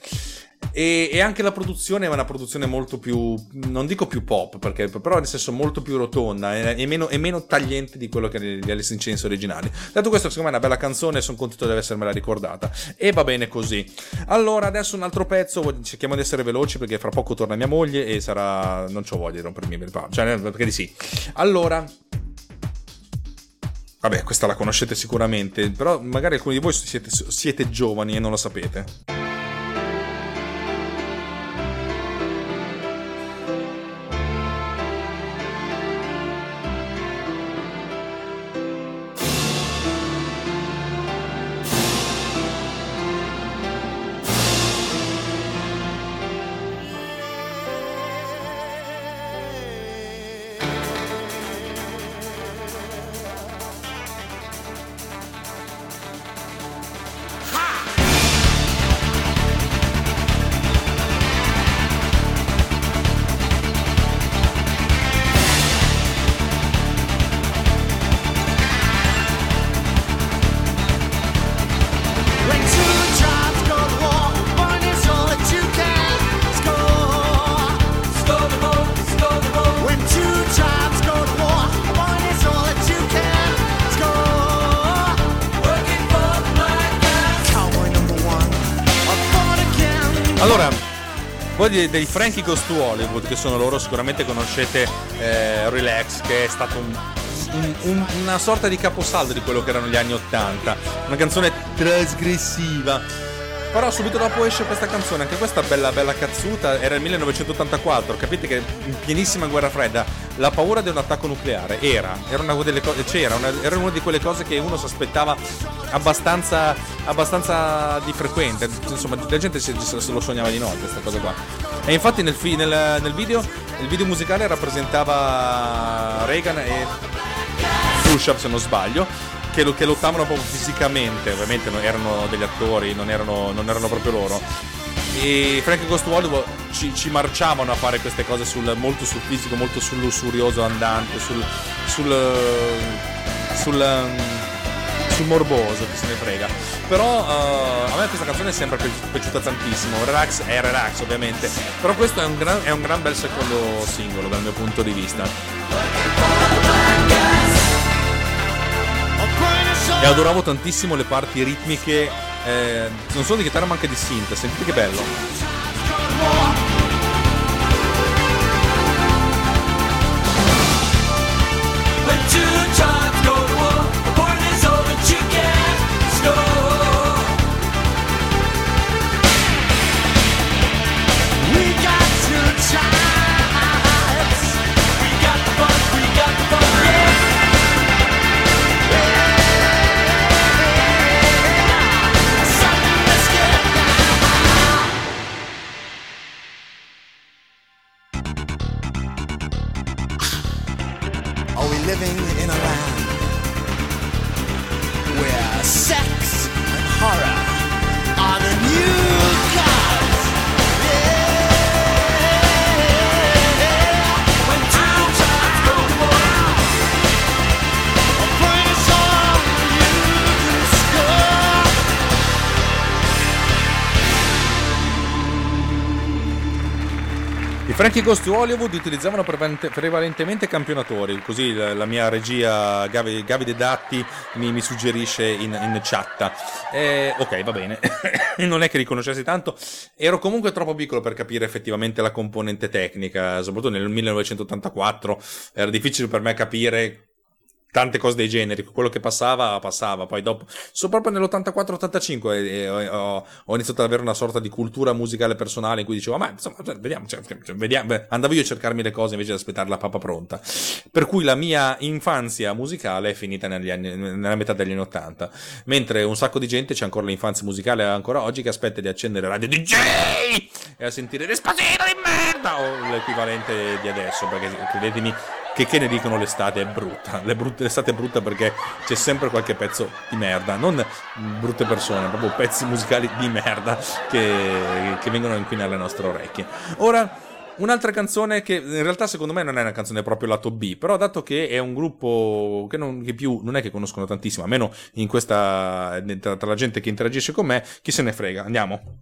E, e anche la produzione è una produzione molto più, non dico più pop, perché, però nel senso molto più rotonda e, meno, meno tagliente di quello che gli Alice in Chains originali. Detto questo, secondo me è una bella canzone e sono contento di essermela ricordata. E va bene così. Allora, adesso un altro pezzo, cerchiamo di essere veloci perché fra poco torna mia moglie e sarà... non c'ho voglia di rompermi il pa- cioè perché di sì. Allora... Vabbè, questa la conoscete sicuramente, però magari alcuni di voi siete, siete giovani e non lo sapete. Dei, Frankie Goes to Hollywood, che sono loro, sicuramente conoscete eh, Relax, che è stato un- un- un- una sorta di caposaldo di quello che erano gli anni 80. Una canzone trasgressiva. Però subito dopo esce questa canzone, anche questa bella bella cazzuta, era il 1984, capite che in pienissima guerra fredda la paura di un attacco nucleare era, era una delle cose, c'era, una, era una di quelle cose che uno si aspettava abbastanza, abbastanza di frequente, insomma la gente se, se lo sognava di notte questa cosa qua. E infatti nel, fi- nel- nel video, il video musicale rappresentava Reagan e Khrushchev se non sbaglio che, che lottavano proprio fisicamente, ovviamente non erano degli attori, non erano, non erano proprio loro. E Frank Ghost Hollywood ci, ci marciavano a fare queste cose sul- molto sul fisico, molto sul lussurioso andante, sul, sul, sul, sul morboso, chi se ne frega. Però eh, a me questa canzone è sempre pi- piaciuta tantissimo. Relax è relax, ovviamente. Però questo è un gran, è un gran bel secondo singolo dal mio punto di vista. E adoravo tantissimo le parti ritmiche, eh, non solo di chitarra ma anche di synth. Sentite che bello. Are we living in a land where sex and horror Frankie Ghost Hollywood utilizzavano prevalentemente campionatori, così la mia regia Gavi, Gavi De Datti mi, mi suggerisce in, in chat. Eh, ok, va bene, *coughs* non è che riconoscessi tanto, ero comunque troppo piccolo per capire effettivamente la componente tecnica, soprattutto nel 1984 era difficile per me capire tante cose dei generi, quello che passava, passava, poi dopo, so proprio nell'84-85 eh, eh, ho, ho iniziato ad avere una sorta di cultura musicale personale in cui dicevo, ma insomma, cioè, vediamo, cioè, cioè, vediamo, beh, andavo io a cercarmi le cose invece di aspettare la papà pronta. Per cui la mia infanzia musicale è finita negli anni, nella metà degli anni 80, mentre un sacco di gente c'è ancora l'infanzia musicale ancora oggi che aspetta di accendere Radio DJ e a sentire Despacito di merda o l'equivalente di adesso, perché credetemi che, che ne dicono l'estate è brutta. L'estate è brutta perché c'è sempre qualche pezzo di merda, non brutte persone, proprio pezzi musicali di merda che, che vengono a inquinare le nostre orecchie. Ora, un'altra canzone che in realtà secondo me non è una canzone proprio lato B, però dato che è un gruppo che, non, che più non è che conoscono tantissimo, almeno in questa, tra, tra la gente che interagisce con me, chi se ne frega. Andiamo.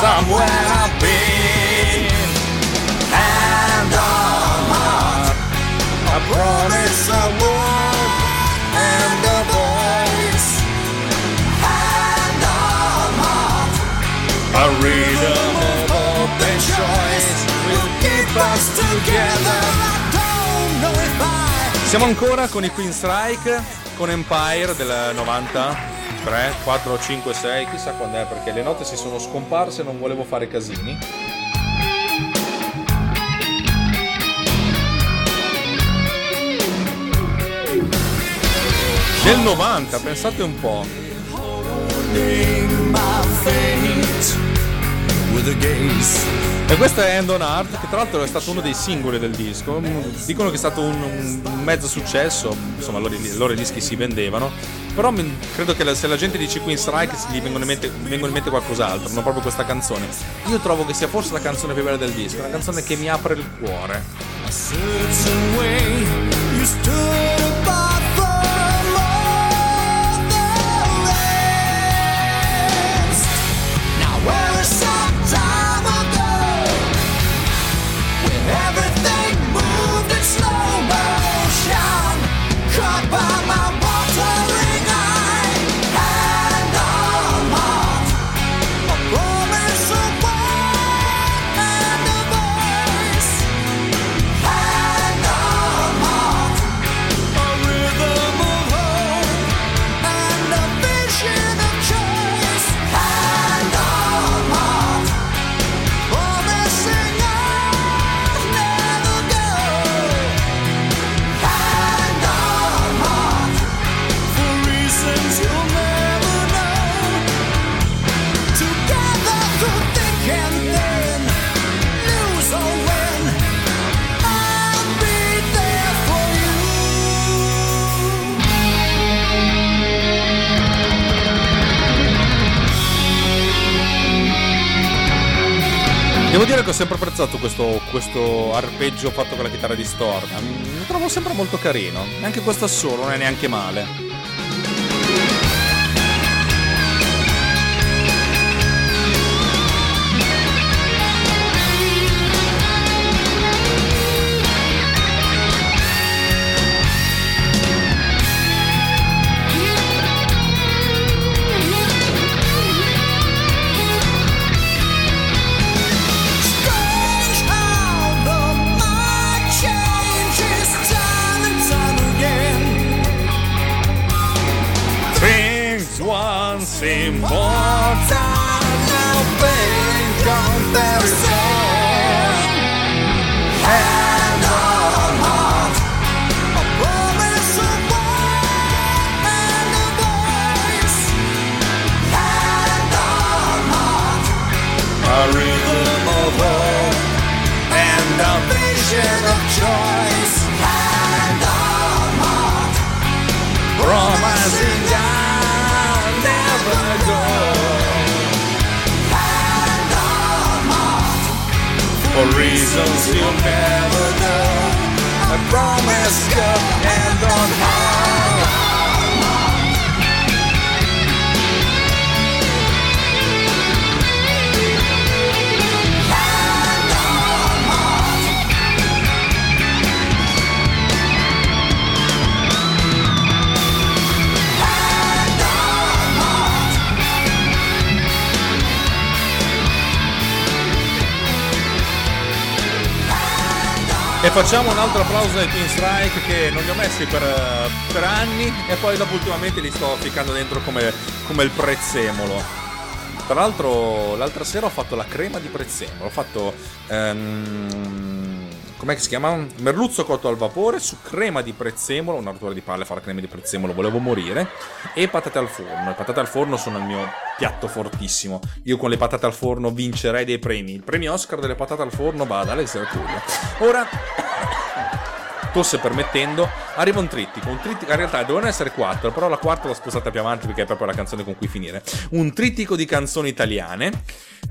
somewhere I've been. And on heart, I promise a word and a voice. And on heart, a rhythm of open choice will keep us together. I I Siamo ancora con i Queen Strike, con Empire del 93, 4, 5, 6, chissà quando è perché le note si sono scomparse e non volevo fare casini. Del 90, pensate un po'. E questo è End on Art, che tra l'altro è stato uno dei singoli del disco. Dicono che è stato un, un mezzo successo, insomma, loro, i loro dischi si vendevano. Però credo che se la gente dice Queen Strike gli vengono in mente, vengono in mente qualcos'altro, non proprio questa canzone. Io trovo che sia forse la canzone più bella del disco, una canzone che mi apre il cuore. certain way you stood Devo dire che ho sempre apprezzato questo, questo arpeggio fatto con la chitarra distorta. Mm, Lo trovo sempre molto carino. Anche questo assolo non è neanche male. Reasons you'll never know. I promise go hand on heart. E facciamo un altro applauso ai Team Strike che non li ho messi per, eh, per anni e poi dopo ultimamente li sto ficcando dentro come, come il prezzemolo. Tra l'altro l'altra sera ho fatto la crema di prezzemolo, ho fatto... ehm, com'è che si chiama? Merluzzo cotto al vapore su crema di prezzemolo, una rottura di palle fare crema di prezzemolo, volevo morire, e patate al forno. Le patate al forno sono il mio piatto fortissimo. Io con le patate al forno vincerei dei premi. Il premio Oscar delle patate al forno va ad Alex Herculio. Ora tosse permettendo, arriva un trittico. Un trittico in realtà dovevano essere quattro, però la quarta l'ho spostata più avanti perché è proprio la canzone con cui finire. Un trittico di canzoni italiane.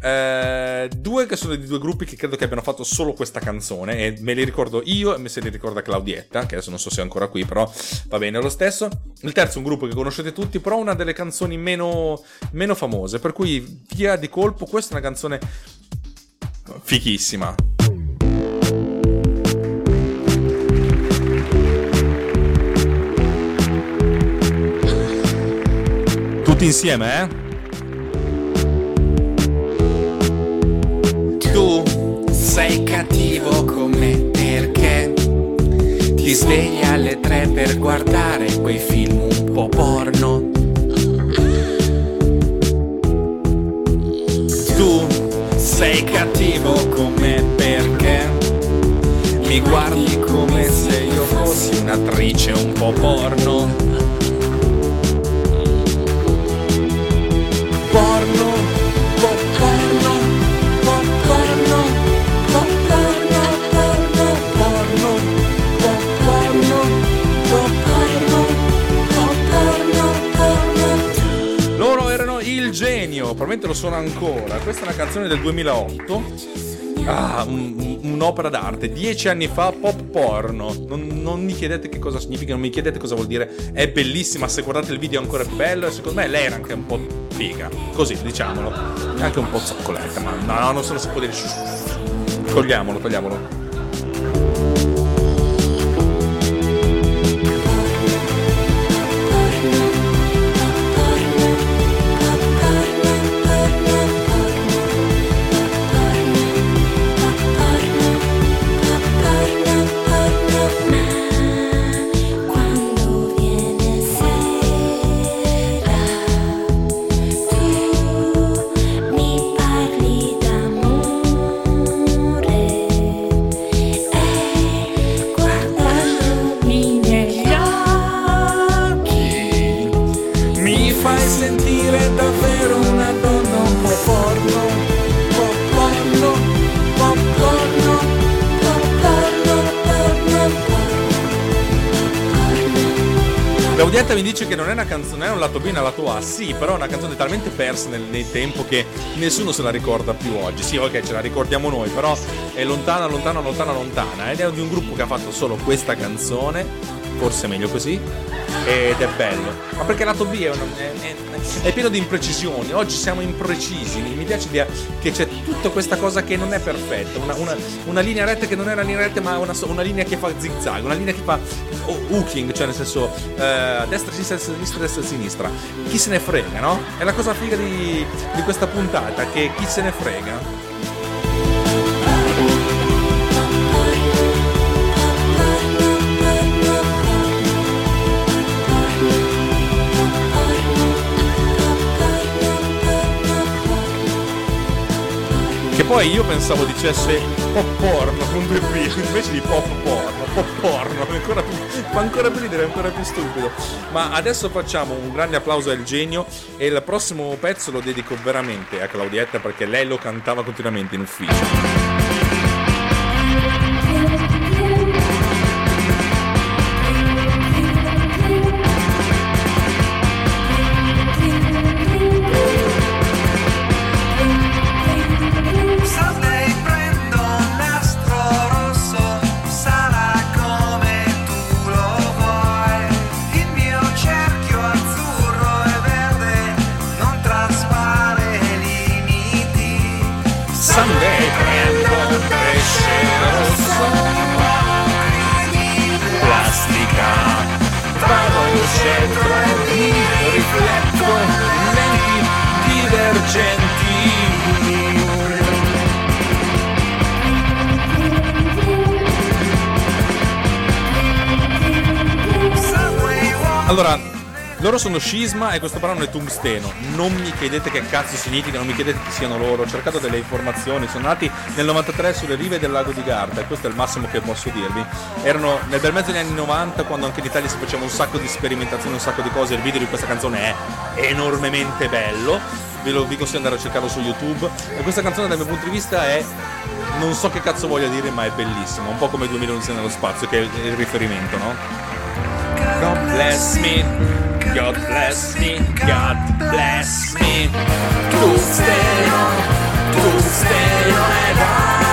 eh, due che sono di due gruppi che credo che abbiano fatto solo questa canzone e me li ricordo io e me se li ricorda Claudietta che adesso non so se è ancora qui però va bene lo stesso il terzo è un gruppo che conoscete tutti però una delle canzoni meno, meno famose per cui via di colpo questa è una canzone fichissima Tutti insieme, eh? Tu sei cattivo con me perché ti svegli alle tre per guardare quei film un po' porno. Tu sei cattivo con me perché mi guardi come se io fossi un'attrice un po' porno. Probabilmente lo sono ancora. Questa è una canzone del 2008. Ah, un- un'opera d'arte. Dieci anni fa, pop porno. Non, non mi chiedete che cosa significa, non mi chiedete cosa vuol dire. È bellissima. Se guardate il video è ancora più bello. E secondo me lei era anche un po' figa. Così, diciamolo. Anche un po' zoccoletta, ma no, no, non se lo si può dire. Togliamolo, togliamolo. Dice che non è una canzone, è un lato B e un lato A. Sì, però è una canzone talmente persa nel, nel tempo che nessuno se la ricorda più oggi. Sì, ok, ce la ricordiamo noi, però è lontana, lontana, lontana, lontana. Ed è di un gruppo che ha fatto solo questa canzone, forse meglio così. Ed è bello. Ma perché lato B è, una- è- è- è pieno di imprecisioni. Oggi siamo imprecisi. Mi piace di- che c'è tutta questa cosa che non è perfetta. Una, una- una linea retta che non è una linea retta, ma una, linea che fa zigzag, una linea che fa hooking, cioè nel senso eh, destra, sinistra, sinistra, destra, sinistra. Chi se ne frega, no? È la cosa figa di, di questa puntata, che chi se ne frega. Che poi io pensavo dicesse pop porno con due P invece di pop porno, pop porno, *laughs* ancora più, fa ancora più ridere, ancora più stupido. Ma adesso facciamo un grande applauso al genio e il prossimo pezzo lo dedico veramente a Claudietta perché lei lo cantava continuamente in ufficio. Sono scisma e questo brano è tungsteno. Non mi chiedete che cazzo significa, non mi chiedete chi siano loro. Ho cercato delle informazioni. Sono nati nel 93 sulle rive del lago di Garda e questo è il massimo che posso dirvi. Erano nel bel mezzo degli anni 90 quando anche in Italia si faceva un sacco di sperimentazioni, un sacco di cose. Il video di questa canzone è enormemente bello. Ve lo vi consiglio di andare a cercarlo su YouTube. E questa canzone dal mio punto di vista è non so che cazzo voglia dire, ma è bellissima. Un po' come 2000 Odissea nello spazio, che è il riferimento, no? God bless me, God bless me, God bless me. Tu steno, tu steno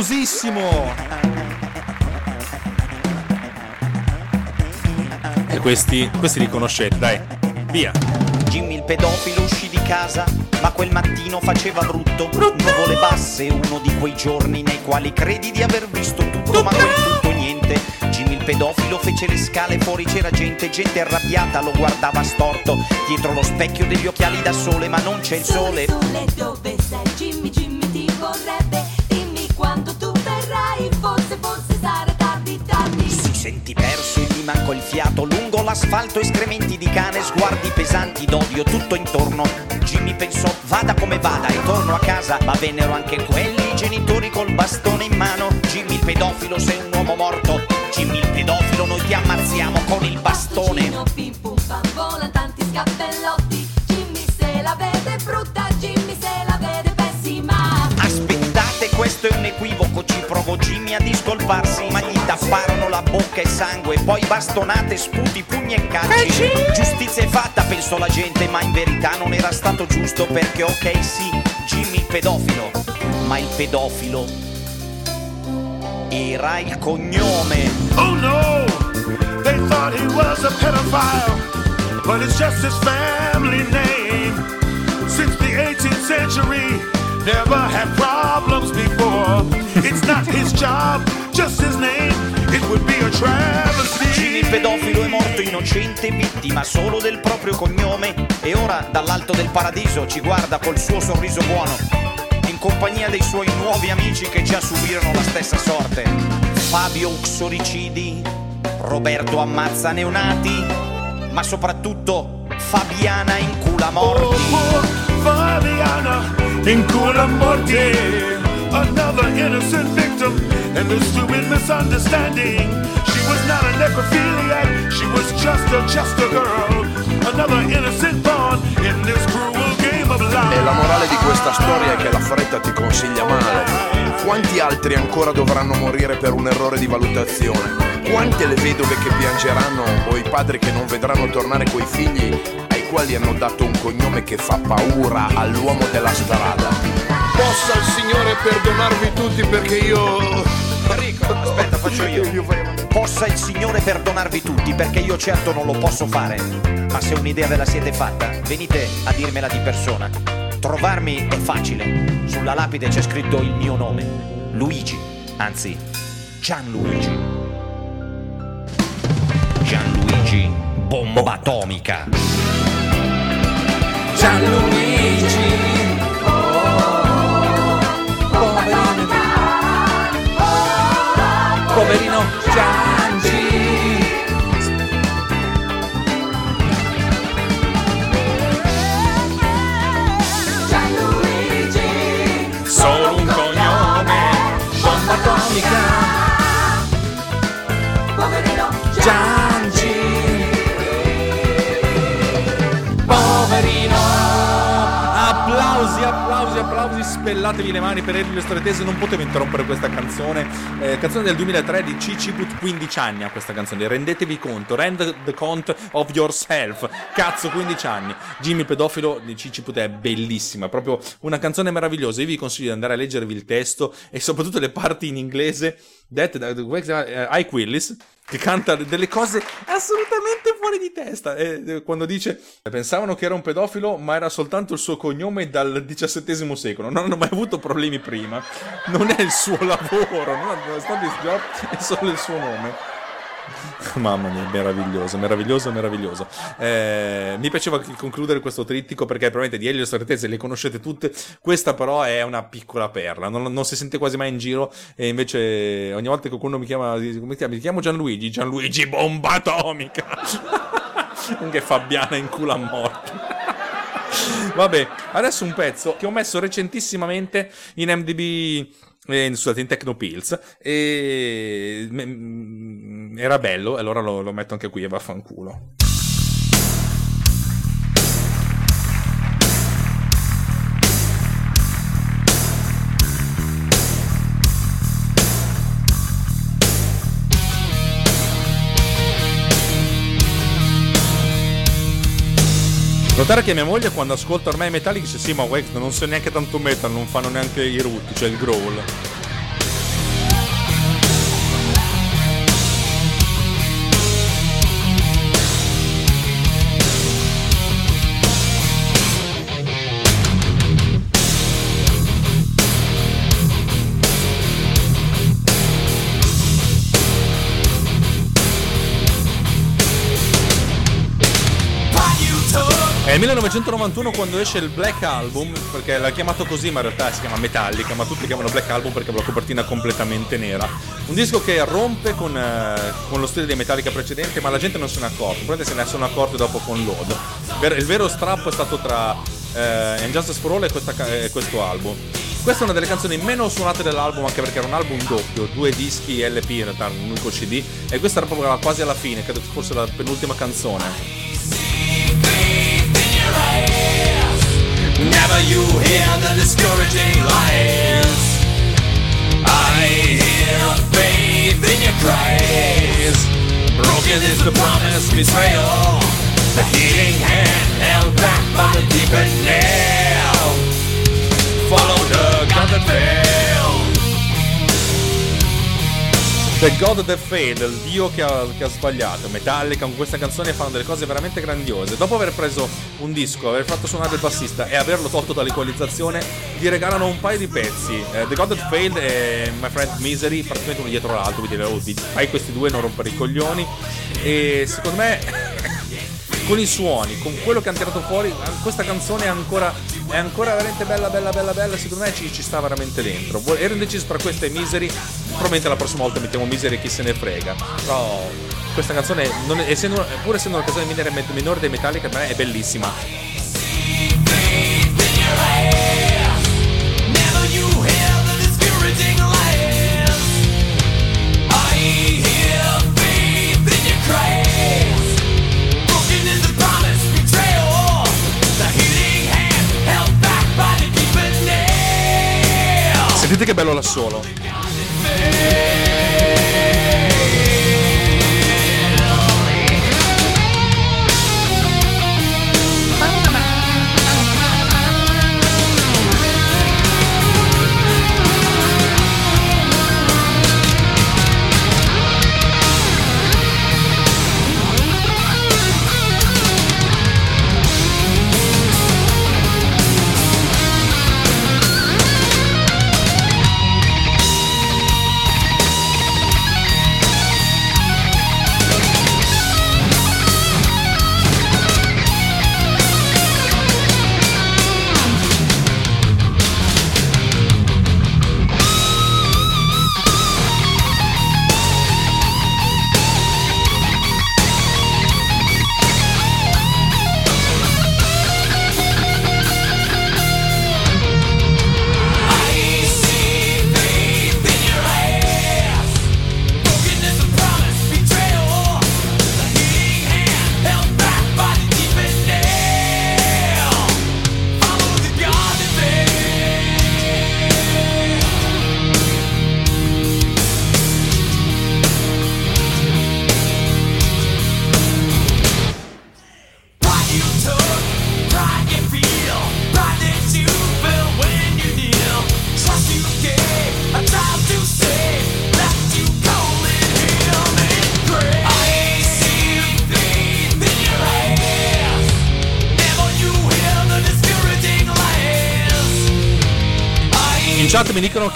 Applausissimo! E questi, questi li conoscete, dai. Via. Jimmy il pedofilo uscì di casa, ma quel mattino faceva brutto. Nuvole basse, uno di quei giorni nei quali credi di aver visto tutto, ma quel tutto niente. Jimmy il pedofilo fece le scale, fuori c'era gente, gente arrabbiata, lo guardava storto. Dietro lo specchio degli occhiali da sole, ma non c'è il sole. Sole dove mancò il fiato lungo l'asfalto, escrementi di cane, sguardi pesanti d'odio tutto intorno. Jimmy pensò vada come vada e torno a casa, ma vennero anche quelli genitori col bastone in mano. Jimmy il pedofilo, sei un uomo morto. Jimmy il pedofilo, noi ti ammazziamo con il bastone. Cappuccino, pim pum pam, volano tanti scappellotti. Jimmy se la vede brutta, Jimmy se la vede pessima. Aspettate, questo è un equivoco, ci provò Jimmy a discolparsi, tapparono la bocca e sangue, poi bastonate, sputi, pugni e calci. Giustizia è fatta, pensò la gente, ma in verità non era stato giusto perché ok sì, Jimmy il pedofilo, ma il pedofilo era il cognome. Oh no! They thought he was a pedophile, but it's just his family name. Since the 18th century, never had problems before. It's not his job, just his name. It would be a travesty. Il pedofilo è morto innocente, vittima solo del proprio cognome e ora dall'alto del paradiso ci guarda col suo sorriso buono, in compagnia dei suoi nuovi amici che già subirono la stessa sorte. Fabio uxoricidi, Roberto ammazza neonati, ma soprattutto Fabiana incula morti. Oh, Fabiana in Cula Morti. Another innocent victim in the stupid misunderstanding. She was not a necrophiliac, she was just a, a girl. Another innocent pawn in this cruel game of life. E la morale di questa storia è che la fretta ti consiglia male. Quanti altri ancora dovranno morire per un errore di valutazione? Quante le vedove che piangeranno o i padri che non vedranno tornare coi figli ai quali hanno dato un cognome che fa paura all'uomo della strada? Possa il Signore perdonarvi tutti perché io... Enrico, aspetta, faccio io. Possa il Signore perdonarvi tutti, perché io certo non lo posso fare. Ma se un'idea ve la siete fatta, venite a dirmela di persona. Trovarmi è facile. Sulla lapide c'è scritto il mio nome. Luigi. Anzi, Gianluigi. Gianluigi Bomba Atomica. Gianluigi. Poverino Giangi. Spellatevi le mani per Elio Stretese, non potevo interrompere questa canzone, eh, canzone del 2003 di Cici Put 15 anni a questa canzone, rendetevi conto, rend the count of yourself, cazzo 15 anni, Jimmy pedofilo di Cici Put è bellissima, proprio una canzone meravigliosa, io vi consiglio di andare a leggervi il testo e soprattutto le parti in inglese, dette da Ike Willis, che canta delle cose assolutamente fuori di testa. E, eh, quando dice pensavano che era un pedofilo, ma era soltanto il suo cognome dal XVII secolo. Non hanno mai avuto problemi prima. Non è il suo lavoro, non è stato il job, è solo il suo nome. *laughs* Mamma mia, meraviglioso, meraviglioso, meraviglioso. Eh, mi piaceva concludere questo trittico perché probabilmente di Elio Stratese le conoscete tutte. Questa però è una piccola perla, non, non si sente quasi mai in giro. E invece ogni volta che qualcuno mi chiama, come ti chiami? Mi chiamo Gianluigi, Gianluigi Bomba Atomica. *laughs* che Fabiana in culo a morte. *laughs* Vabbè, adesso un pezzo che ho messo recentissimamente in MDB eh, scusate, in Tecnopills e mm, era bello, allora lo, lo metto anche qui e vaffanculo. Notare che mia moglie quando ascolta ormai i metalli dice sì ma guarda non so neanche tanto metal, non fanno neanche i rutti, cioè il growl. 1991 quando esce il Black Album, perché l'ha chiamato così, ma in realtà si chiama Metallica, ma tutti chiamano Black Album perché ha la copertina completamente nera. Un disco che rompe con, eh, con lo stile dei Metallica precedente, ma la gente non se ne accorta, probabilmente se ne sono accorti dopo con Load. Il vero strappo è stato tra eh, Injustice for All e, questa ca- e questo album. Questa è una delle canzoni meno suonate dell'album, anche perché era un album doppio, due dischi LP in realtà, un unico CD, e questa era proprio quasi alla fine, credo fosse la penultima canzone. Never you hear the discouraging lies. I hear faith in your cries. Broken is the promise, betrayal. The healing hand held back by the deepened nail. Follow the God that failed. The God That Failed, il dio che ha, che ha sbagliato. Metallica con questa canzone fanno delle cose veramente grandiose. Dopo aver preso un disco, aver fatto suonare il bassista e averlo tolto dall'equalizzazione, gli regalano un paio di pezzi. Eh, The God That Failed e My Friend Misery, praticamente uno dietro l'altro. Quindi oh, fai questi due, non rompere i coglioni. E secondo me, *laughs* con i suoni, con quello che hanno tirato fuori, questa canzone è ancora, è ancora veramente bella, bella, bella, bella. Secondo me ci, ci sta veramente dentro. Ero indeciso tra questa e Misery. Probabilmente la prossima volta mettiamo Misery e chi se ne frega. Però questa canzone, non essendo, pur essendo una canzone minore, minore dei Metallica, per me è bellissima. Sentite che bello l'assolo. I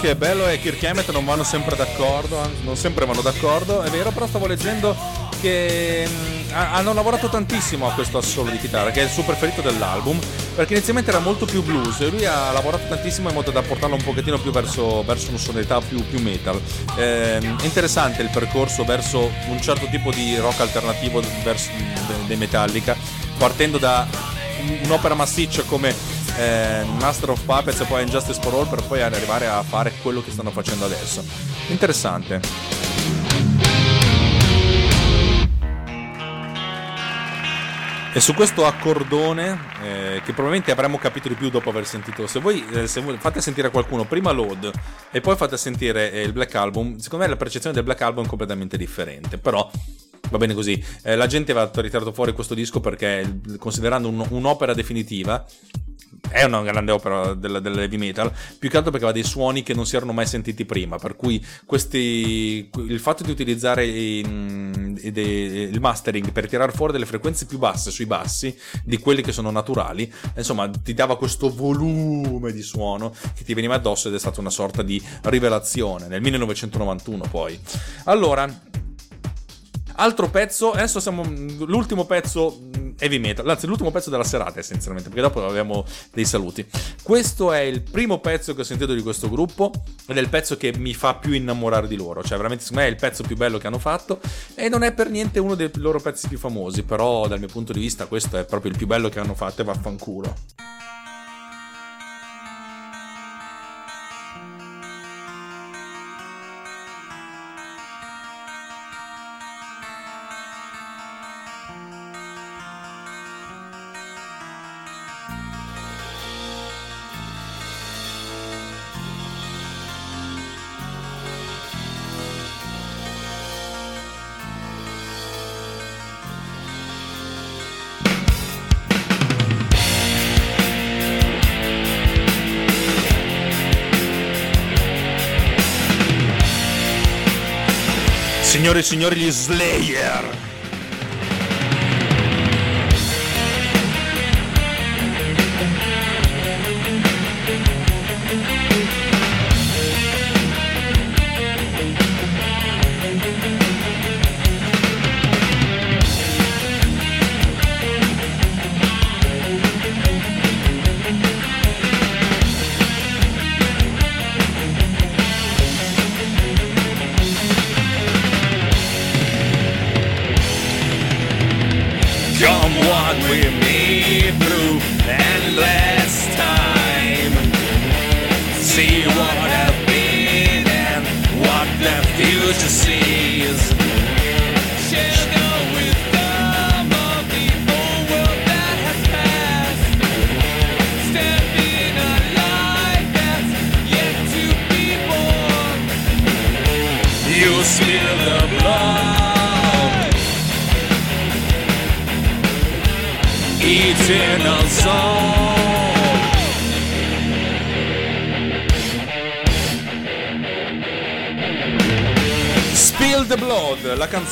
che Bello e Kirk Hammett non vanno sempre d'accordo, non sempre vanno d'accordo, è vero, però stavo leggendo che ha- hanno lavorato tantissimo a questo assolo di chitarra, che è il suo preferito dell'album, perché inizialmente era molto più blues e lui ha lavorato tantissimo in modo da portarlo un pochettino più verso, verso una sonorità più, più metal. È interessante il percorso verso un certo tipo di rock alternativo verso, de- dei Metallica, partendo da un- un'opera massiccia come eh, Master of Puppets e poi Injustice for All per poi arrivare a fare quello che stanno facendo adesso. Interessante. E su questo accordone, eh, che probabilmente avremmo capito di più dopo aver sentito, se voi, eh, se voi fate sentire a qualcuno prima Load e poi fate sentire eh, il Black Album, secondo me la percezione del Black Album è completamente differente, però va bene così. Eh, la gente va ritirato fuori questo disco perché, considerando un- un'opera definitiva, è una grande opera del, heavy metal, più che altro perché aveva dei suoni che non si erano mai sentiti prima, per cui questi, il fatto di utilizzare i- de- il mastering per tirare fuori delle frequenze più basse sui bassi di quelli che sono naturali, insomma ti dava questo volume di suono che ti veniva addosso ed è stata una sorta di rivelazione nel 1991 poi. Allora, Altro pezzo, adesso siamo l'ultimo pezzo mh, heavy metal, anzi l'ultimo pezzo della serata essenzialmente, perché dopo abbiamo dei saluti. Questo è il primo pezzo che ho sentito di questo gruppo ed è il pezzo che mi fa più innamorare di loro, cioè veramente secondo me è il pezzo più bello che hanno fatto e non è per niente uno dei loro pezzi più famosi, però dal mio punto di vista questo è proprio il più bello che hanno fatto e vaffanculo. Signore e signori,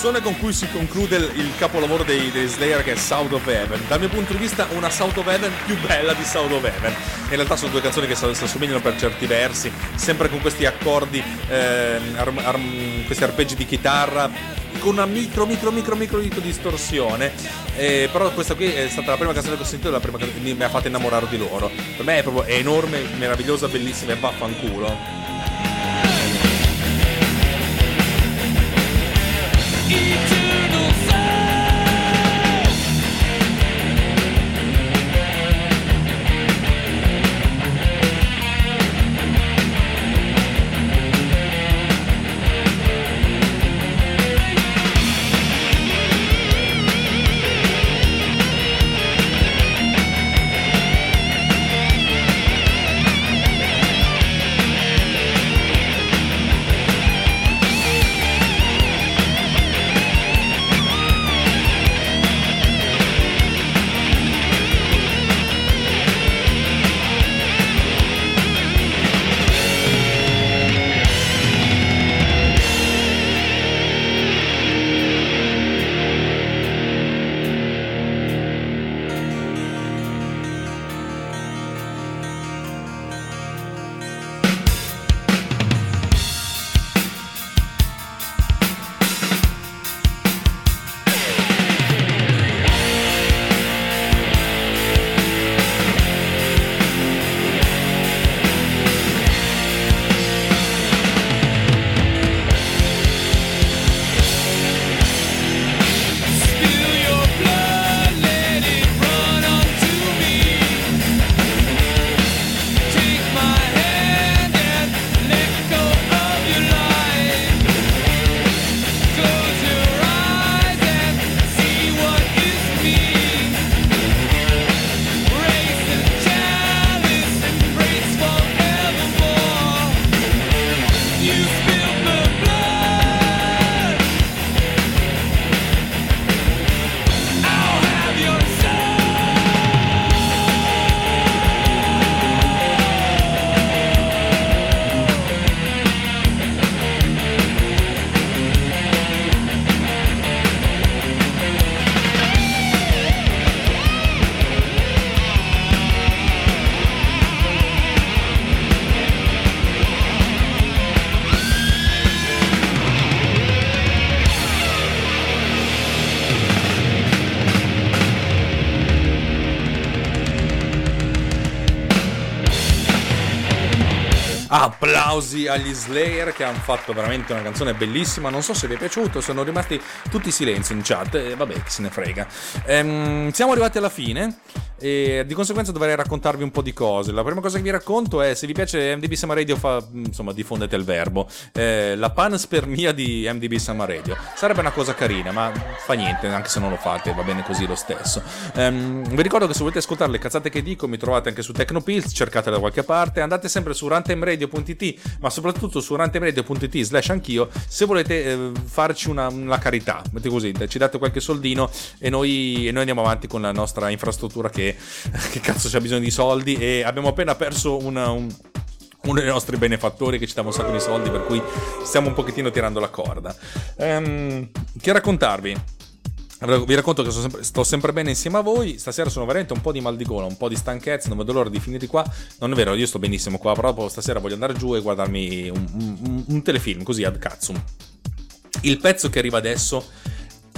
canzone con cui si conclude il, il capolavoro dei, dei Slayer che è South of Heaven. Dal mio punto di vista una South of Heaven più bella di South of Heaven. In realtà sono due canzoni che si assomigliano per certi versi, sempre con questi accordi, ehm, arm- arm- questi arpeggi di chitarra, con una micro micro micro micro micro distorsione Eh, però questa qui è stata la prima canzone che ho sentito e la prima che mi ha fatto innamorare di loro per me è proprio è enorme meravigliosa bellissima e vaffanculo Applausi agli Slayer che hanno fatto veramente una canzone bellissima. Non so se vi è piaciuto, sono rimasti tutti silenzio in chat. E vabbè, chi se ne frega. Ehm, siamo arrivati alla fine. E di conseguenza dovrei raccontarvi un po' di cose. La prima cosa che vi racconto è se vi piace MDB Summer Radio, fa, insomma, diffondete il verbo. Eh, la panspermia di MDB Summer Radio sarebbe una cosa carina, ma fa niente, anche se non lo fate, va bene così lo stesso. Ehm, vi ricordo che se volete ascoltare le cazzate che dico, mi trovate anche su Tecnopills, cercate da qualche parte. Andate sempre su rantemradio.it, ma soprattutto su rantemradio.it slash anch'io se volete eh, farci una, una carità. Metti così, ci date qualche soldino e noi, e noi andiamo avanti con la nostra infrastruttura che *laughs* che cazzo c'ha bisogno di soldi e abbiamo appena perso una- un, uno dei nostri benefattori che ci dà un sacco di soldi, per cui stiamo un pochettino tirando la corda. Ehm, che raccontarvi? Vi racconto che sto sempre, sto sempre bene insieme a voi. Stasera sono veramente un po' di mal di gola, un po' di stanchezza. Non vedo l'ora di finire qua. Non è vero, io sto benissimo qua. Proprio stasera voglio andare giù e guardarmi un, un- un telefilm così ad cazzo. Il pezzo che arriva adesso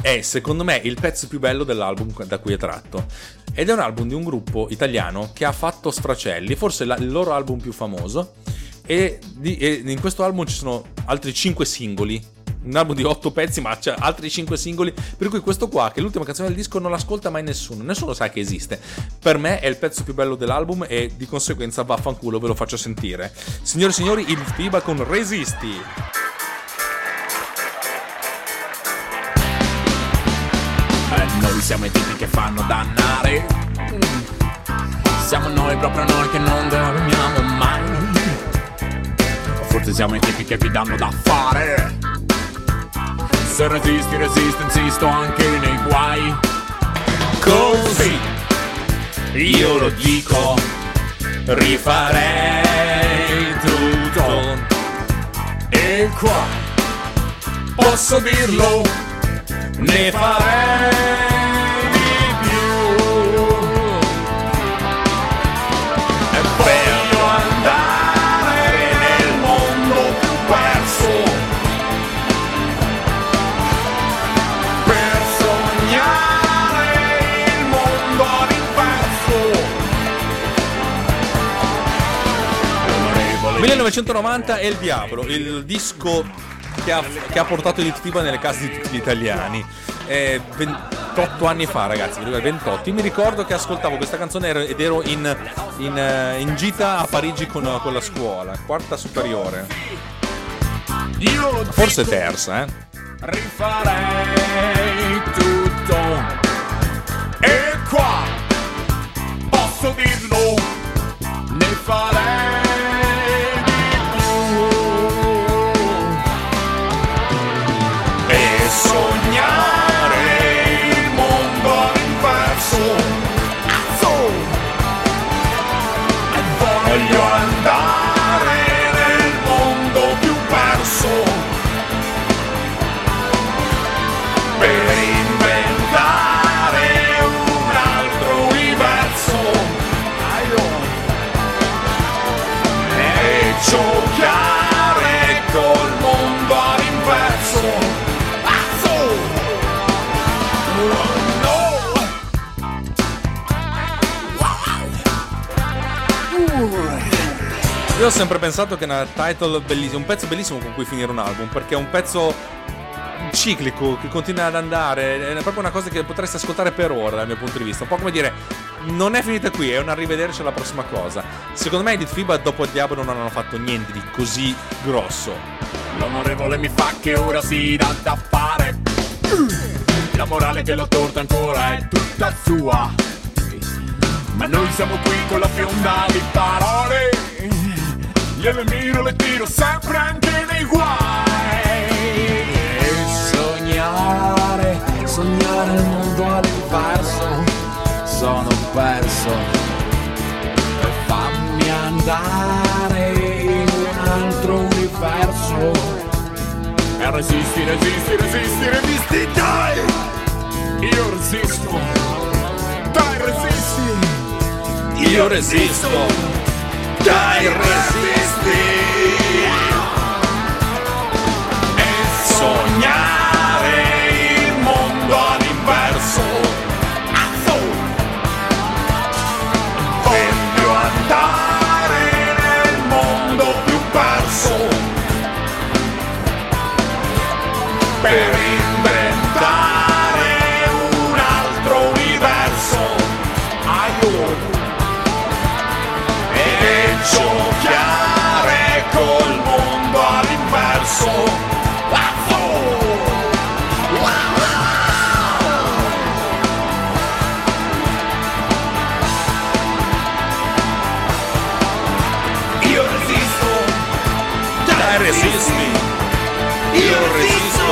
è secondo me il pezzo più bello dell'album da cui è tratto. Ed è un album di un gruppo italiano che ha fatto Sfracelli, forse la- il loro album più famoso. E, di- e in questo album ci sono altri 5 singoli. Un album di 8 pezzi, ma c'è altri 5 singoli. Per cui questo qua, che è l'ultima canzone del disco, non l'ascolta mai nessuno. Nessuno sa che esiste. Per me è il pezzo più bello dell'album e di conseguenza vaffanculo ve lo faccio sentire. Signore e signori, il FIBA con Resisti. Noi siamo i tipi che fanno dannare. Siamo noi, proprio noi che non dormiamo mai. Forse siamo i tipi che vi danno da fare. Se resisti, resisto, insisto anche nei guai. Così, io lo dico, rifarei tutto. E qua, posso dirlo, ne farei 1990 è il Diavolo, il disco che ha, che ha portato il FIBA nelle case di tutti gli italiani. È 28 anni fa, ragazzi, vi ricordo, 28. Io mi ricordo che ascoltavo questa canzone ero- ed ero in, in, eh, in gita a Parigi con, con la scuola, quarta superiore. Forse terza, eh. rifarei tutto. E qua, posso dirlo, ne farei Io ho sempre pensato che una title bellissima, un pezzo bellissimo con cui finire un album, perché è un pezzo ciclico che continua ad andare, è proprio una cosa che potresti ascoltare per ora dal mio punto di vista, un po' come dire non è finita qui, è un arrivederci alla prossima cosa. Secondo me Edith Fiba dopo il Diablo non hanno fatto niente di così grosso. L'onorevole mi fa che ora si dà da fare. La morale l'ho torta ancora è tutta sua. Ma noi siamo qui con la fionda di parole. Io resisto. Dai, resisti! E sognare il mondo all'inverso. Azzo! Voglio andare nel mondo più perso per all'inverso. Pazzo! Io resisto, dai resisti, io resisto,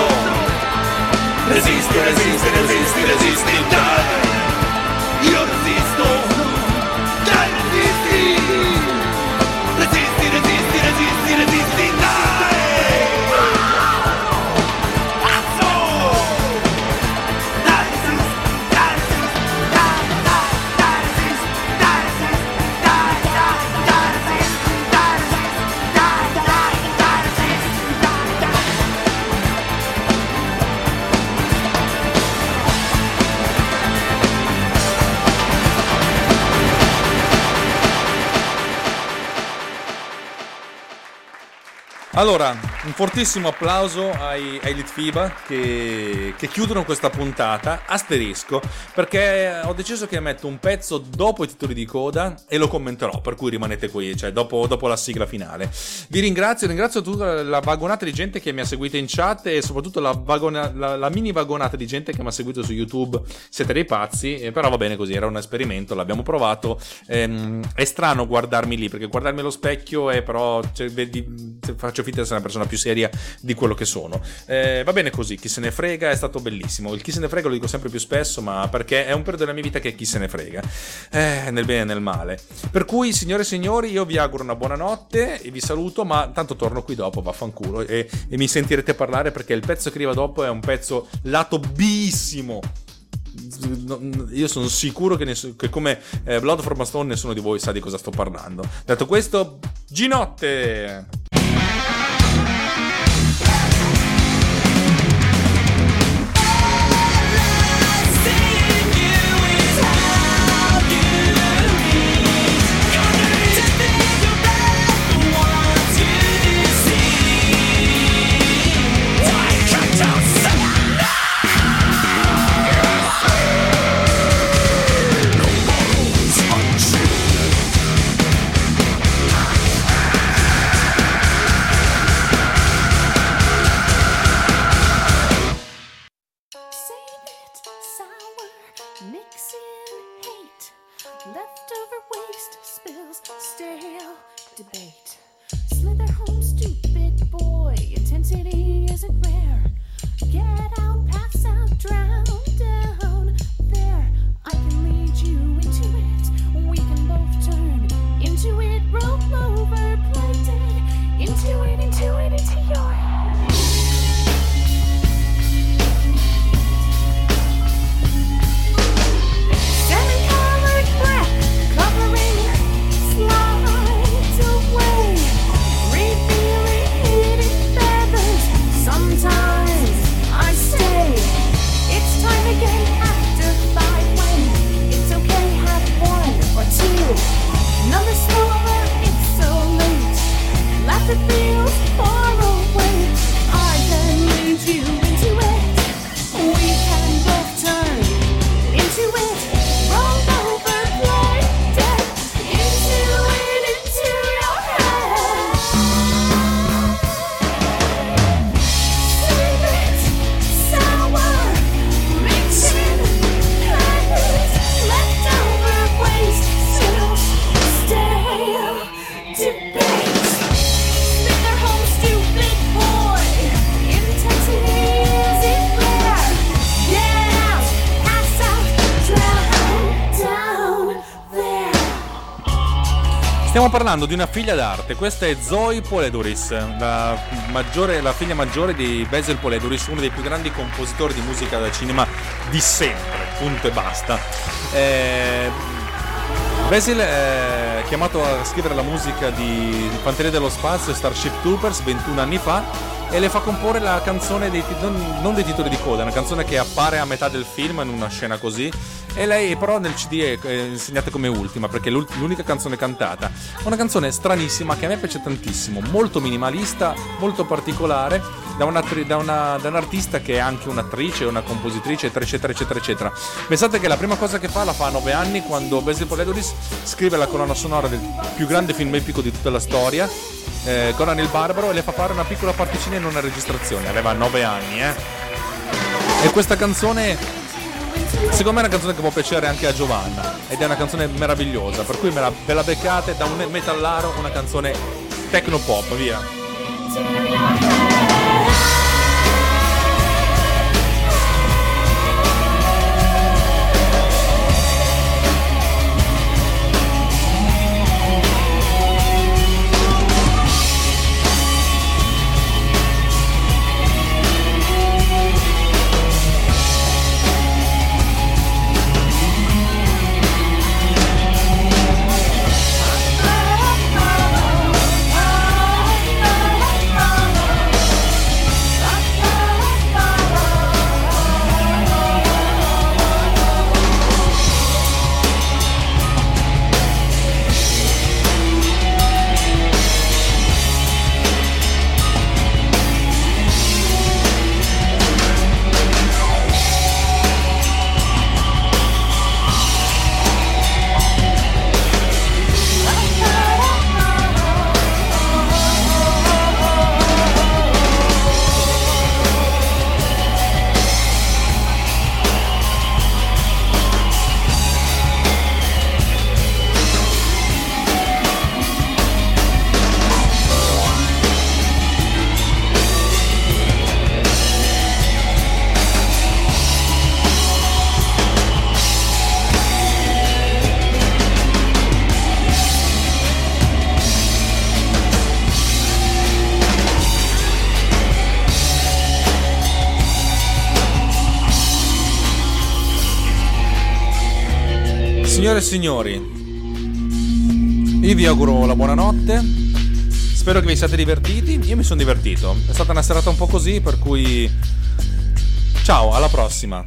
Allora, un fortissimo applauso ai, ai Litfiba che, che chiudono questa puntata. Asterisco, perché ho deciso che metto un pezzo dopo i titoli di coda e lo commenterò, per cui rimanete qui, cioè dopo, dopo la sigla finale. Vi ringrazio, ringrazio tutta la vagonata di gente che mi ha seguito in chat e soprattutto la, vagona- la- la mini vagonata di gente che mi ha seguito su YouTube. Siete dei pazzi, eh, però va bene così, era un esperimento, l'abbiamo provato. Ehm, è strano guardarmi lì, perché guardarmi allo specchio è però... cioè, vedi- faccio finta di essere una persona più seria di quello che sono. Eh, va bene così, chi se ne frega è stato bellissimo. Il chi se ne frega lo dico sempre più spesso, ma perché è un periodo della mia vita che chi se ne frega. Eh, nel bene e nel male. Per cui, signore e signori, io vi auguro una buona notte e vi saluto, ma tanto torno qui dopo, vaffanculo, e, e mi sentirete parlare perché il pezzo che arriva dopo è un pezzo lato bissimo. Io sono sicuro che, ness- che come eh, Blood from a Stone nessuno di voi sa di cosa sto parlando. Detto questo, Ginotte! Stiamo parlando di una figlia d'arte, questa è Zoe Poleduris, la, maggiore- la figlia maggiore di Basil Poleduris, uno dei più grandi compositori di musica da cinema di sempre, punto e basta. Eh, Basil è chiamato a scrivere la musica di Fanteria dello Spazio e Starship Troopers 21 anni fa e le fa comporre la canzone dei, non, non dei titoli di coda, una canzone che appare a metà del film in una scena così e lei però nel CD è insegnata come ultima perché è l'unica canzone cantata. Una canzone stranissima che a me piace tantissimo, molto minimalista, molto particolare, da, un'attri- da una- da un'artista che è anche un'attrice, una compositrice, eccetera, eccetera, eccetera. Pensate che la prima cosa che fa la fa a nove anni quando Basil Poledoris scrive la colonna sonora del più grande film epico di tutta la storia, eh, Conan il Barbaro, e le fa fare una piccola particina in una registrazione. Aveva nove anni, eh. E questa canzone Secondo me è una canzone che può piacere anche a Giovanna ed è una canzone meravigliosa, per cui me la, ve la beccate da un metallaro una canzone techno pop, via. Signori, io vi auguro la buonanotte. Spero che vi siate divertiti. Io mi sono divertito. È stata una serata un po' così, per cui. Ciao, alla prossima.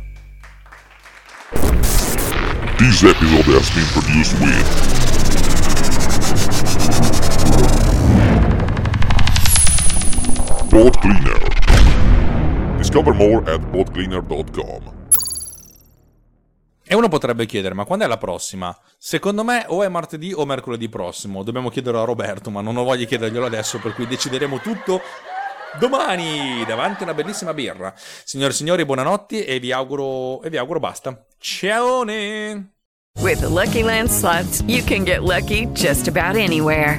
This episode has been produced with Boat Cleaner. Discover more at boatcleaner.com. Uno potrebbe chiedere, ma quando è la prossima? Secondo me o è martedì o mercoledì prossimo. Dobbiamo chiederlo a Roberto, ma non ho voglia di chiederglielo adesso, per cui decideremo tutto domani davanti a una bellissima birra. Signore e signori, buonanotte e vi auguro e vi auguro basta. Ciao! With the Lucky Land slots, you can get lucky just about anywhere.